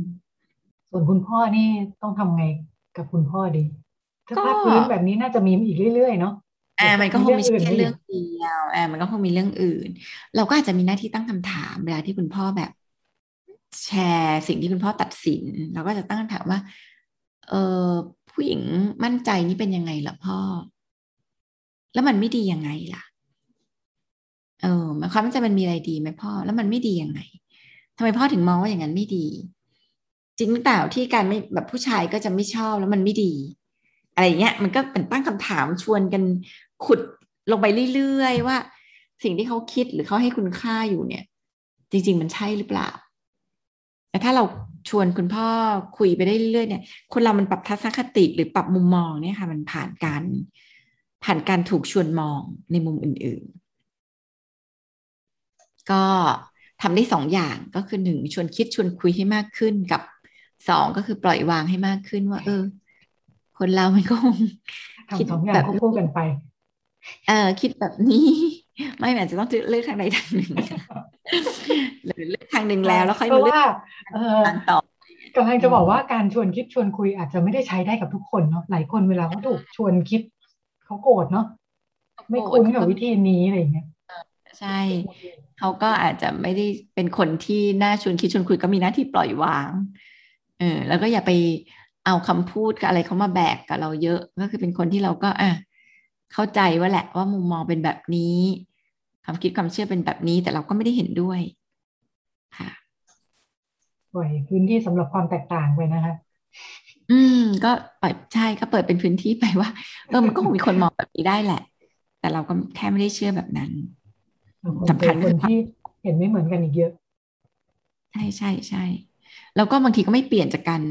ส่วนคุณพ่อนี่ต้องทำไงกับคุณพ่อดีถ้าภาพพื้นแบบนี้น่าจะมีอีกเรื่อยๆเนาะ อ่ามันก็คงไม่ใช่แค่เรื่องเดียวอ่ามันก็คงมีเรื่องอื่น เราก็อาจจะมีหน้าที่ตั้งคำถามเวลาที่คุณพ่อแบบ แชร์สิ่งที่คุณพ่อตัดสิน เราก็จะตั้งคำถามว่า เออผู้หญิงมั่นใจนี่เป็นยังไงล่ะพ่อ แล้วมันไม่ดียังไงล่ะ เออความว่าจมันมีอะไรดีไหมพ่อ แล้วมันไม่ดียังไงทำไมพ่อถึงมองว่าอย่างนั้นไม่ดี จริงหรือเปล่าที่การไม่แบบผู้ชายก็จะไม่ชอบแล้วมันไม่ดีอะไรเงี้ยมันก็เป็นตั้งคำถามชวนกัน ขุดลงไปเรื่อยๆว่า สิ่งที่เขาคิดหรือเขาให้คุณค่าอยู่เนี่ย จริง ๆ มันใช่หรือเปล่าแต่ถ้าเราชวนคุณพ่อคุยไปได้เรื่อยๆเนี่ย คนเรามันปรับทัศนคติหรือปรับมุมมองเนี่ยค่ะ มันผ่านการผ่านการถูกชวนมองในมุมอื่นๆ ก็ทำได้สองอย่างก็คือหนึ่งชวนคิดชวนคุยให้มากขึ้นกับสองก็คือปล่อยวางให้มากขึ้นว่า เออ คนเรามันก็คงคิดแบบคู่กันไป เออคิดแบบนี้ ไม่อาจจะต้องเลือกทางใดทางหนึ่งหรือเลือกทางหนึ่งแล้วแล้วค่อยมาเลือกทางต่อกำลังจะบอกว่าการชวนคิดชวนคุยอาจจะไม่ได้ใช้ได้กับทุกคนเนาะหลายคนเวลาเขาถูกชวนคิดเขาโกรธเนาะไม่คุ้นกับวิธีนี้อะไรเงี้ยใช่เขาก็อาจจะไม่ได้เป็นคนที่น่าชวนคิดชวนคุยก็มีหน้าที่ปล่อยวางเออแล้วก็อย่าไปเอาคำพูดกับอะไรเขามาแบกกับเราเยอะ ก็คือเป็นคนที่เราก็อะ เข้าใจว่าแหละว่ามุมมองเป็นแบบนี้ ความคิดความเชื่อเป็นแบบนี้ แต่เราก็ไม่ได้เห็นด้วยค่ะปล่อยพื้นที่สำหรับความแตกต่างไปนะคะ อืม ก็ปล่อยใช่ก็เปิดเป็นพื้นที่ไปว่าเออมันก็คงมีคนมองแบบนี้ได้แหละ แต่เราก็แค่ไม่ได้เชื่อแบบนั้นสำคัญคนที่เห็นไม่เหมือนกันอีกเยอะ ใช่ใช่ใช่แล้วก็บางทีก็ไม่เปลี่ยนจากการ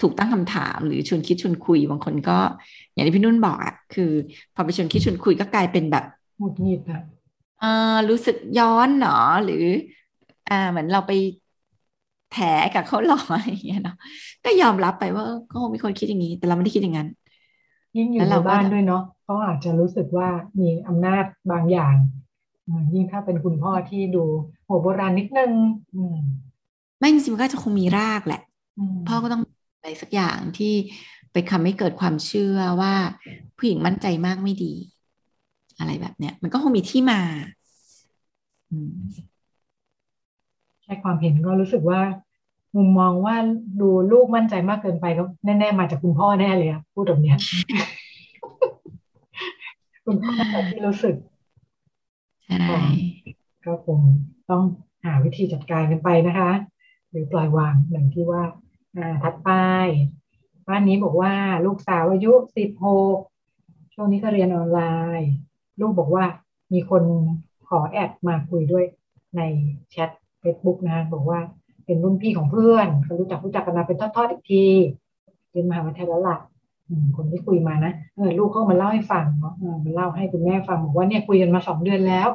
ถูกตั้งคำถามหรือชวนคิดชวนคุย บางคนก็ อย่างที่พี่นุ่นบอกอะ่ะคือ พอไปชวนคิดชวนคุยก็กลายเป็นแบบหงุดหงิดอะอ่ารู้สึกย้อนหนอหรือ อ่าเหมือนเราไปแถกับเขาหรออะไรอย่างเงี้ยเนาะก็ยอมรับไปว่าก็คงมีคนคิดอย่างนี้ แต่เราไม่ได้คิดอย่างนั้นยิ่งอยู่ในบ้านด้วยเนาะเขาอาจจะรู้สึกว่ามีอำนาจบางอย่างยิ่งถ้าเป็นคุณพ่อที่ดูหัวโบราณนิดนึงไม่จริงๆก็จะคงมีรากแหละ พ่อก็ต้อง อะไรสักอย่างที่ไปทำให้เกิดความเชื่อว่าผู้หญิงมั่นใจมากไม่ดี อะไรแบบเนี้ย มันก็คงมีที่มาแค่ความเห็นก็รู้สึกว่า มุมมองว่าดูลูกมั่นใจมากเกินไปก็แน่ ๆ มาจากคุณพ่อแน่เลยอะพูดแบบเนี้ยคุณพ่อที่รู้สึกใช่ก็คงต้องหาวิธีจัดการกันไปนะคะ หรือปล่อยวางอย่างที่ว่า อ่าถัดไปบ้านนี้บอกว่าลูกสาวอายุสิบหกช่วงนี้ก็เรียนออนไลน์ ลูกบอกว่ามีคนขอแอดมาคุยด้วยในแชทเฟซบุ๊กนะบอกว่าเป็นรุ่นพี่ของเพื่อนเขารู้จักรู้จักกันมาเป็นทอดๆอีกทีเรียนมหาวิทยาลัยลักคนที่คุยมานะเออลูกเขามาเล่าให้ฟังเนาะมาเล่าให้คุณแม่ฟังบอกว่าเนี่ยคุยกันมาสองเดือนแล้ว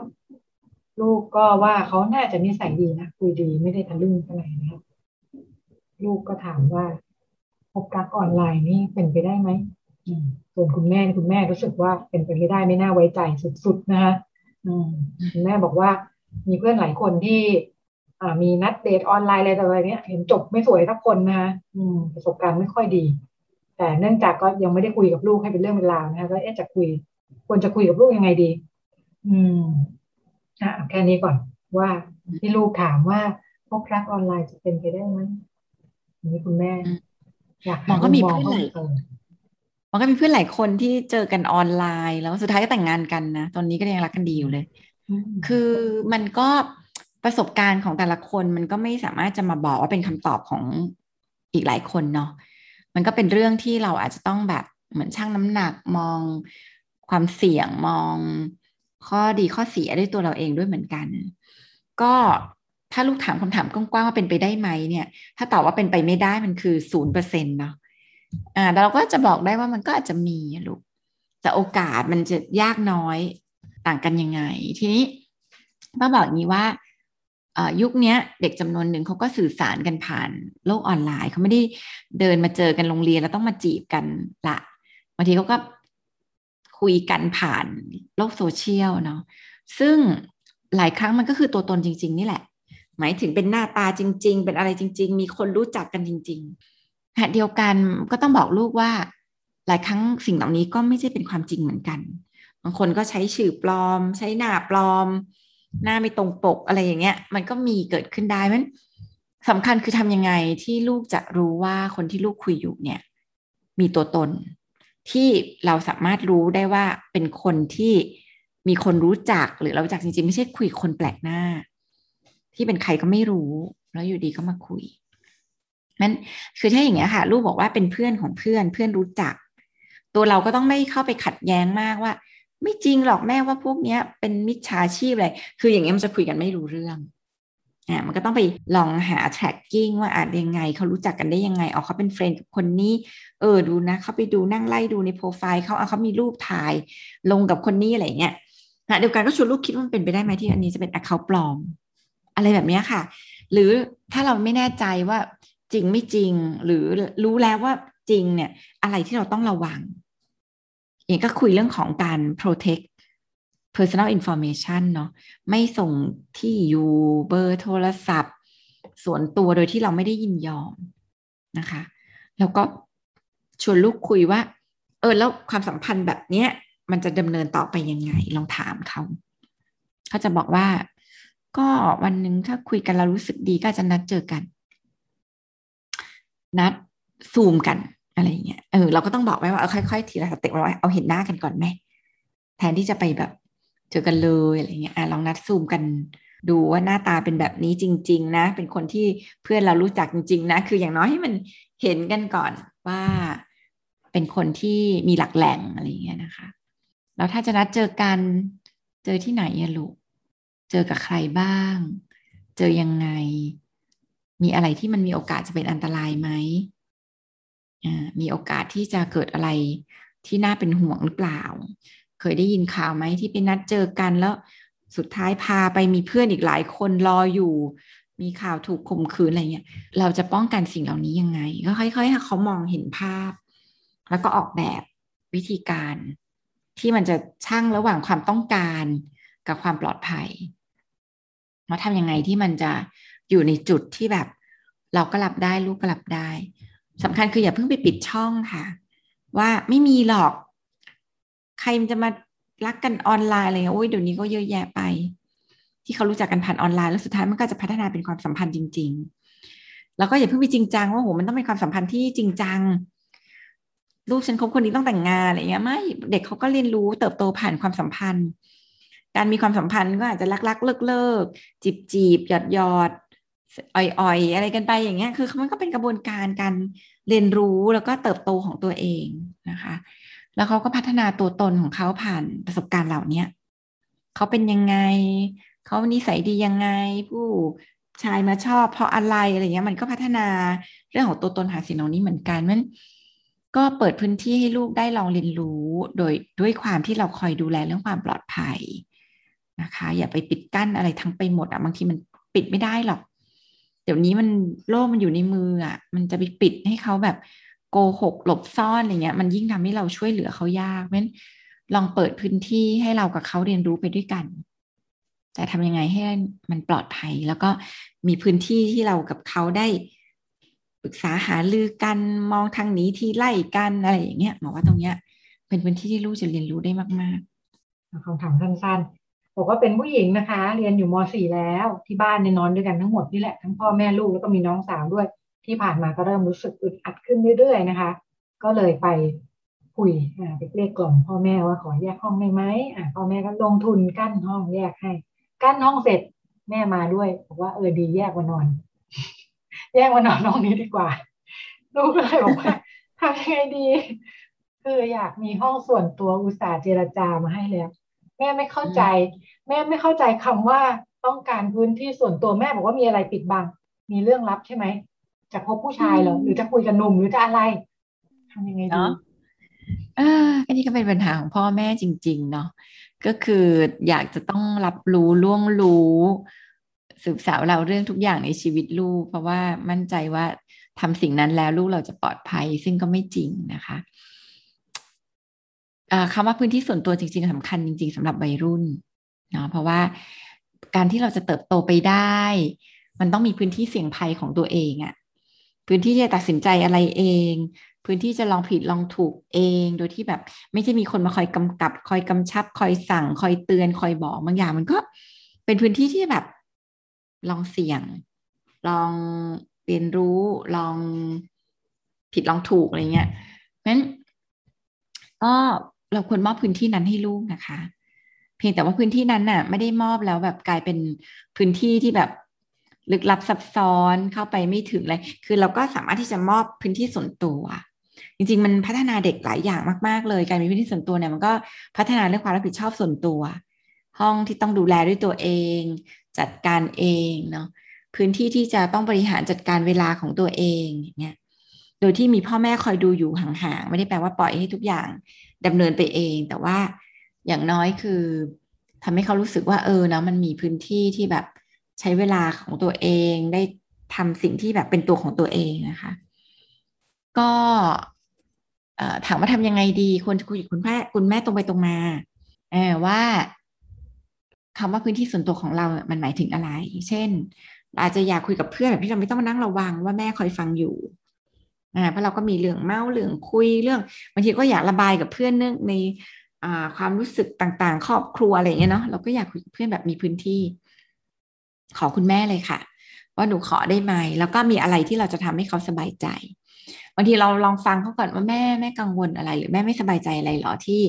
ลูกก็ว่าเขาน่าจะนิสัยดีนะคุยดีไม่ได้ทะลึ่งเท่าไรนะครับ ลูกก็ถามว่าพบรักออนไลน์นี่เป็นไปได้ไหมส่วนคุณแม่คุณแม่รู้สึกว่าเป็นไปไม่ได้ไม่น่าไว้ใจสุดๆนะคะคุณแม่บอกว่ามีเพื่อนหลายคนที่มีนัดเดทออนไลน์อะไรต่ออะไรเนี้ยเห็นจบไม่สวยทักคนนะคะประสบการณ์ไม่ค่อยดี แต่เนื่องจากก็ยังไม่ได้คุยกับลูกให้เป็นเรื่องเป็นราวนะคะก็เอ๊ะจะคุย ควรจะคุยกับลูกยังไงดี อืมอะแค่นี้ก่อนว่าที่ลูกถามว่าพบรักออนไลน์จะเป็นไปได้ไหม นี่คุณแม่อยากมองก็มีเพื่อนหลายมันก็มีเพื่อนหลายคนที่เจอกันออนไลน์ แล้วสุดท้ายก็แต่งงานกันนะ ตอนนี้ก็ยังรักกันดีอยู่เลย คือมันก็ประสบการณ์ของแต่ละคนมันก็ไม่สามารถจะมาบอกว่าเป็นคำตอบของอีกหลายคนเนาะมันก็เป็นเรื่องที่เราอาจจะต้องแบบเหมือนชั่งน้ำหนักมองความเสี่ยงมองข้อดีข้อเสียด้วยตัวเราเองด้วยเหมือนกัน ก็ ถ้าลูกถามคำถามกว้างๆว่าเป็นไปได้ไหมเนี่ย ถ้าตอบว่าเป็นไปไม่ได้มันคือศูนย์เปอร์เซ็นต์เนาะอ่าแต่เราก็จะบอกได้ว่ามันก็อาจจะมีลูกแต่โอกาสมันจะยากน้อยต่างกันยังไง ทีนี้ป้าบอกนี้ว่ายุคนี้เด็กจำนวนหนึ่งเขาก็สื่อสารกันผ่านโลกออนไลน์เขาไม่ได้เดินมาเจอกันโรงเรียนแล้วต้องมาจีบกันละบางทีเขาก็คุยกันผ่านโลกโซเชียลเนาะซึ่งหลายครั้งมันก็คือตัวตนจริง ๆ นี่แหละ หมายถึงเป็นหน้าตาจริง ๆ เป็นอะไรจริง ๆ มีคนรู้จักกันจริงๆขณะเดียวกันก็ต้องบอกลูกว่า หลายครั้งสิ่งเหล่านี้ก็ไม่ใช่เป็นความจริงเหมือนกันบางคนก็ใช้ชื่อปลอม ใช้หน้าปลอม หน้าไม่ตรงปกอะไรอย่างเงี้ย มันก็มีเกิดขึ้นได้มันสำคัญคือทำยังไงที่ลูกจะรู้ว่าคนที่ลูกคุยอยู่เนี่ย มีตัวตน ที่เราสามารถรู้ได้ว่าเป็นคนที่มีคนรู้จักหรือเราจักจริงๆ ไม่ใช่คุยคนแปลกหน้า ที่เป็นใครก็ไม่รู้ แล้วอยู่ดีก็มาคุยนั้นคือถ้าอย่างเงี้ยค่ะ ลูกบอกว่าเป็นเพื่อนของเพื่อนเพื่อนรู้จัก ตัวเราก็ต้องไม่เข้าไปขัดแย้งมากว่า ไม่จริงหรอกแม่ว่าพวกเนี้ย เป็นมิจฉาชีพอะไรคืออย่างเงี้ยมันจะคุยกันไม่รู้เรื่องอ่ามันก็ต้องไปลองหา tracking ว่าอานยังไงเขารู้จักกันได้ยังไงอ๋อเขาเป็นเฟรนด์กับคนนี้ เออดูนะเขาไปดูนั่งไล่ดูในโปรไฟล์เขาเอาเขามีรูปถ่ายลงกับคนนี้อะไรเงี้ยนะเดียวกันก็ชวนลูกคิดว่ามันเป็นไปได้ไหมที่อันนี้จะเป็น account ปลอม อะไรแบบนี้ค่ะ หรือถ้าเราไม่แน่ใจว่าจริงไม่จริง หรือรู้แล้วว่าจริงเนี่ย อะไรที่เราต้องระวังอย่างก็คุยเรื่องของการ protect personal information เนาะไม่ส่งที่อยู่เบอร์โทรศัพท์ ส่วนตัวโดยที่เราไม่ได้ยินยอมนะคะ แล้วก็ชวนลูกคุยว่า เออ แล้วความสัมพันธ์แบบเนี้ย มันจะดำเนินต่อไปยังไง ลองถามเขา เขาจะบอกว่า ก็วันหนึ่งถ้าคุยกันเรารู้สึกดีก็จะนัดเจอกัน นัดซูมกันอะไรเงี้ยเออเราก็ต้องบอกไว้ว่าเอาค่อยๆทีละสเต็ปเราเอาเห็นหน้ากันก่อนไหมแทนที่จะไปแบบเจอกันเลยอะไรเงี้ยอะลองนัดซูมกันดูว่าหน้าตาเป็นแบบนี้จริง ๆ นะ เป็นคนที่เพื่อนเรารู้จักจริง ๆ นะ คืออย่างน้อยให้มันเห็นกันก่อนว่าเป็นคนที่มีหลักแหล่งอะไรเงี้ยนะคะ แล้วถ้าจะนัดเจอกันเจอที่ไหนอะลูก เจอกับใครบ้าง เจอยังไง มีอะไรที่มันมีโอกาสจะเป็นอันตรายไหมมีโอกาสที่จะเกิดอะไรที่น่าเป็นห่วงหรือเปล่า เคยได้ยินข่าวไหมที่ไปนัดเจอกันแล้วสุดท้ายพาไปมีเพื่อนอีกหลายคนรออยู่ มีข่าวถูกข่มขืนอะไรเงี้ย เราจะป้องกันสิ่งเหล่านี้ยังไง ก็ค่อยๆให้เขามองเห็นภาพ แล้วก็ออกแบบวิธีการที่มันจะช่างระหว่างความต้องการกับความปลอดภัย เราทำยังไงที่มันจะอยู่ในจุดที่แบบ เราก็รับได้ลูกก็รับได้สำคัญคืออย่าเพิ่งไปปิดช่องค่ะ ว่าไม่มีหรอก ใครจะมารักกันออนไลน์อะไรเงี้ยโอ้ยเดี๋ยวนี้ก็เยอะแยะไป ที่เขารู้จักกันผ่านออนไลน์แล้วสุดท้ายมันก็จะพัฒนาเป็นความสัมพันธ์จริง ๆ แล้วก็อย่าเพิ่งไปจริงจังว่าโหมันต้องเป็นความสัมพันธ์ที่จริงจังลูกฉันคบคนนี้ต้องแต่งงานอะไรเงี้ยไม่เด็กเขาก็เรียนรู้เติบโตผ่านความสัมพันธ์ การมีความสัมพันธ์ก็อาจจะรักๆ เลิกๆจีบจีบหยอดหยอดอ่อยๆ อะไรกันไปอย่างเงี้ย คือมันก็เป็นกระบวนการการเรียนรู้แล้วก็เติบโตของตัวเองนะคะ แล้วเขาก็พัฒนาตัวตนของเขาผ่านประสบการณ์เหล่านี้เขาเป็นยังไง เขานิสัยดียังไง ผู้ชายมาชอบเพราะอะไรอะไรเงี้ย มันก็พัฒนาเรื่องของตัวตนผ่าสิ่งเหล่านี้เหมือนกันมันก็เปิดพื้นที่ให้ลูกได้ลองเรียนรู้ โดยด้วยความที่เราคอยดูแลเรื่องความปลอดภัย นะคะ อย่าไปปิดกั้นอะไรทั้งไปหมดอะบางทีมันปิดไม่ได้หรอก เดี๋ยวนี้มันโลกมันอยู่ในมืออะมันจะไปปิดให้เขาแบบโกหกหลบซ่อนอะไรเงี้ย มันยิ่งทำให้เราช่วยเหลือเขายากเพราะฉะนั้นลองเปิดพื้นที่ให้เรากับเขาเรียนรู้ไปด้วยกัน แต่ทำยังไงให้มันปลอดภัย แล้วก็มีพื้นที่ที่เรากับเขาได้ปรึกษาหาลือกันมองทางนี้ที่ไล่กันอะไรอย่างเงี้ยหมอว่าตรงเนี้ย เป็นพื้นที่ที่ลูกจะเรียนรู้ได้มากๆคำถามสั้น บอกว่าเป็นผู้หญิงนะคะ เรียนอยู่ม .4 แล้วที่บ้านในนอนด้วยกันทั้งหมดนี่แหละทั้งพ่อแม่ลูกแล้วก็มีน้องสาวด้วย ที่ผ่านมาก็เริ่มรู้สึกอึดอัดขึ้นเรื่อยๆนะคะ ก็เลยไปคุยอ่าไปเรียกกล่อมพ่อแม่ว่าขอแยกห้องได้ไหมอ่าพ่อแม่ก็ลงทุนกั้นห้องแยกให้กั้นห้องเสร็จแม่มาด้วยบอกว่าเออดีแยกมานอน แยกมานอนห้องนี้ดีกว่าลูกก็เลยบอกว่าทำยังไงดีคืออยากมีห้องส่วนตัวอุตส่าห์เจรจามาให้แล้ว แม่ไม่เข้าใจ แม่ไม่เข้าใจคำว่าต้องการพื้นที่ส่วนตัวแม่บอกว่ามีอะไรปิดบัง มีเรื่องลับใช่ไหมจะพบผู้ชายเหรอหรือจะคุยกับหนุ่มหรือจะอะไรทำยังไงดีเอออันนี้ก็เป็นปัญหาของพ่อแม่จริง ๆ เนาะก็คืออยากจะต้องรับรู้ล่วงรู้ สืบสาวเราเรื่องทุกอย่างในชีวิตลูก เพราะว่ามั่นใจว่าทำสิ่งนั้นแล้วลูกเราจะปลอดภัย ซึ่งก็ไม่จริงนะคะ คำว่าพื้นที่ส่วนตัวจริง ๆสำคัญจริง ๆสำหรับวัยรุ่นเนาะเพราะว่าการที่เราจะเติบโตไปได้ มันต้องมีพื้นที่เสี่ยงภัยของตัวเองอะพื้นที่จะตัดสินใจอะไรเอง พื้นที่จะลองผิดลองถูกเอง โดยที่แบบไม่ใช่มีคนมาคอยกำกับ คอยกำชับ คอยสั่ง คอยเตือน คอยบอกบางอย่าง มันก็เป็นพื้นที่ที่แบบลองเสี่ยง ลองเรียนรู้ลองผิดลองถูกอะไรเงี้ยเพราะฉะนั้นก็ เราควรมอบพื้นที่นั้นให้ลูกนะคะ เพียงแต่ว่าพื้นที่นั้นน่ะ ไม่ได้มอบแล้วแบบกลายเป็นพื้นที่ที่แบบลึกลับซับซ้อนเข้าไปไม่ถึงเลย คือเราก็สามารถที่จะมอบพื้นที่ส่วนตัว จริง ๆ มันพัฒนาเด็กหลายอย่างมากๆ เลยการมีพื้นที่ส่วนตัวเนี่ยมันก็พัฒนาเรื่องความรับผิดชอบส่วนตัว ห้องที่ต้องดูแลด้วยตัวเอง จัดการเองเนาะพื้นที่ที่จะต้องบริหารจัดการเวลาของตัวเองอย่างเนี่ยโดยที่มีพ่อแม่คอยดูอยู่ห่างๆไม่ได้แปลว่าปล่อยให้ทุกอย่าง ดำเนินไปเอง แต่ว่าอย่างน้อยคือทำให้เขารู้สึกว่าเออนะมันมีพื้นที่ที่แบบใช้เวลาของตัวเองได้ทำสิ่งที่แบบเป็นตัวของตัวเองนะคะ ก็ถามว่าทำยังไงดีควรจะคุยกับคุณแม่คุณแม่ตรงไปตรงมาเอว่าคำว่าพื้นที่ส่วนตัวของเรา มันหมายถึงอะไร เช่น อาจจะอยากคุยกับเพื่อนแบบที่เราไม่ต้องมานั่งระวังว่าแม่คอยฟังอยู่ อ่าเพราะเราก็มีเรื่องเมาเรื่องคุยเรื่องบางทีก็อยากระบายกับเพื่อนเนื่องในอ่าความรู้สึกต่างๆ ครอบครัวอะไรเงี้ยเนาะเราก็อยากคุยกับเพื่อนแบบมีพื้นที่ ขอคุณแม่เลยค่ะ ว่าหนูขอได้ไหมแล้วก็มีอะไรที่เราจะทำให้เขาสบายใจบางทีเราลองฟังเขาก่อนว่าแม่แม่กังวลอะไร หรือแม่ไม่สบายใจอะไรหรอที่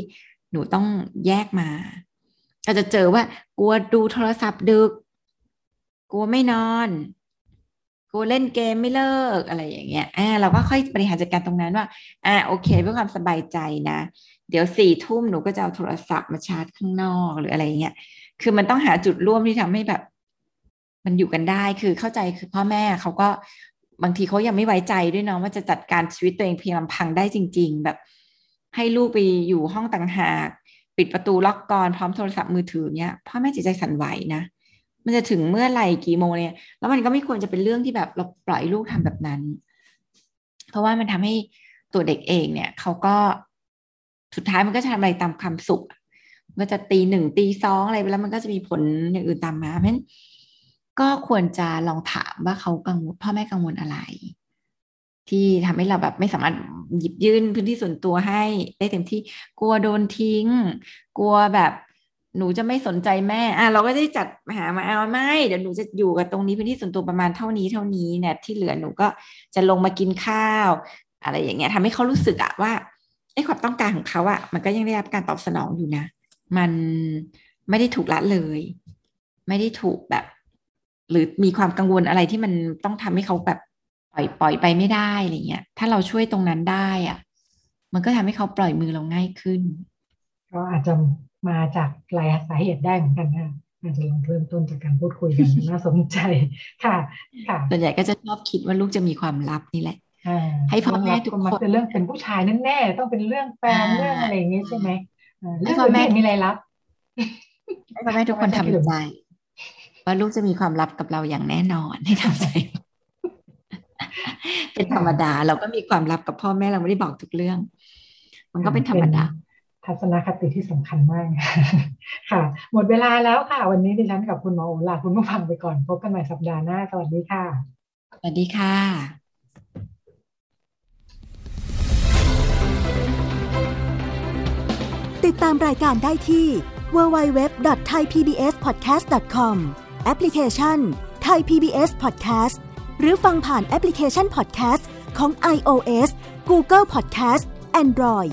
หนูต้องแยกมาก็จะเจอว่ากลัวดูโทรศัพท์ดึก กลัวไม่นอน กูเล่นเกมไม่เลิกอะไรอย่างเงี้ยอ่าเราก็ค่อยบริหารจัดการตรงนั้นว่า อ่าโอเค เพื่อความสบายใจนะ เดี๋ยวสี่ทุ่มหนูก็จะเอาโทรศัพท์มาชาร์จข้างนอกหรืออะไรเงี้ยคือมันต้องหาจุดร่วมที่ทำให้แบบ มันอยู่กันได้คือเข้าใจคือพ่อแม่เขาก็บางทีเขายังไม่ไว้ใจด้วยเนาะว่าจะจัดการชีวิตตัวเองเพียงลำพังได้จริง ๆ แบบ ให้ลูกไปอยู่ห้องต่างหาก ปิดประตูล็อกกรพร้อมโทรศัพท์มือถือเนี้ยพ่อแม่จิตใจสั่นไหวนะ มันจะถึงเมื่อไหร่กี่โมงเนี่ย แล้วมันก็ไม่ควรจะเป็นเรื่องที่แบบเราปล่อยลูกทำแบบนั้น เพราะว่ามันทำให้ตัวเด็กเองเนี่ย เขาก็สุดท้ายมันก็จะทำอะไรตามความสุข มันจะตีหนึ่งตีสองอะไรไปแล้วมันก็จะมีผลอย่างอื่นตามมาเพราะฉะนั้นก็ควรจะลองถามว่าเขากังวลพ่อแม่กังวลอะไร ที่ทำให้เราแบบไม่สามารถหยิบยื่นพื้นที่ส่วนตัวให้ได้เต็มที่กลัวโดนทิ้ง กลัวแบบ หนูจะไม่สนใจแม่อะเราก็ได้จัดหามาเอาไม่เดี๋ยวหนูจะอยู่กับตรงนี้พื้นที่ส่วนตัวประมาณเท่านี้เท่านี้เนี่ยที่เหลือหนูก็จะลงมากินข้าว อะไรอย่างเงี้ยทำให้เขารู้สึกอะว่าไอ้ความต้องการของเขาอะมันก็ยังได้รับการตอบสนองอยู่นะ มันไม่ได้ถูกละเลย ไม่ได้ถูกแบบ หรือมีความกังวลอะไรที่มันต้องทำให้เขาแบบปล่อยปล่อยไปไม่ได้อะไรเงี้ย ถ้าเราช่วยตรงนั้นได้อะมันก็ทำให้เขาปล่อยมือเราง่ายขึ้นก็อาจจะ มาจากหลายสาเหตุได้เหมือนกันนะอาจจะลองเริ่มต้นจากการพูดคุยกันน่าสนใจค่ะ ค่ะส่วนใหญ่ก็จะชอบคิดว่าลูกจะมีความลับนี่แหละให้พ่อแม่ทุกคนเป็นเรื่องเป็นผู้ชายแน่ๆต้องเป็นเรื่องแฟนเรื่องอะไรอย่างนี้ใช่ไหมเรื่องพ่อแม่มีอะไรลับให้พ่อแม่ทุกคนทำใจว่าลูกจะมีความลับกับเราอย่างแน่นอนให้ทำใจเป็นธรรมดา เราก็มีความลับกับพ่อแม่เราไม่ได้บอกทุกเรื่อง มันก็เป็นธรรมดา ทัศนคติที่สำคัญมาก ค่ะ หมดเวลาแล้วค่ะ วันนี้ดิฉันกับคุณหมอโอลาคุณผู้ฟังไปก่อน พบกันใหม่สัปดาห์หน้า สวัสดีค่ะ สวัสดีค่ะ ติดตามรายการได้ที่ www.thaipbspodcast.com แอปพลิเคชัน Thai PBS Podcast หรือฟังผ่านแอปพลิเคชัน Podcast ของ iOS Google Podcast Android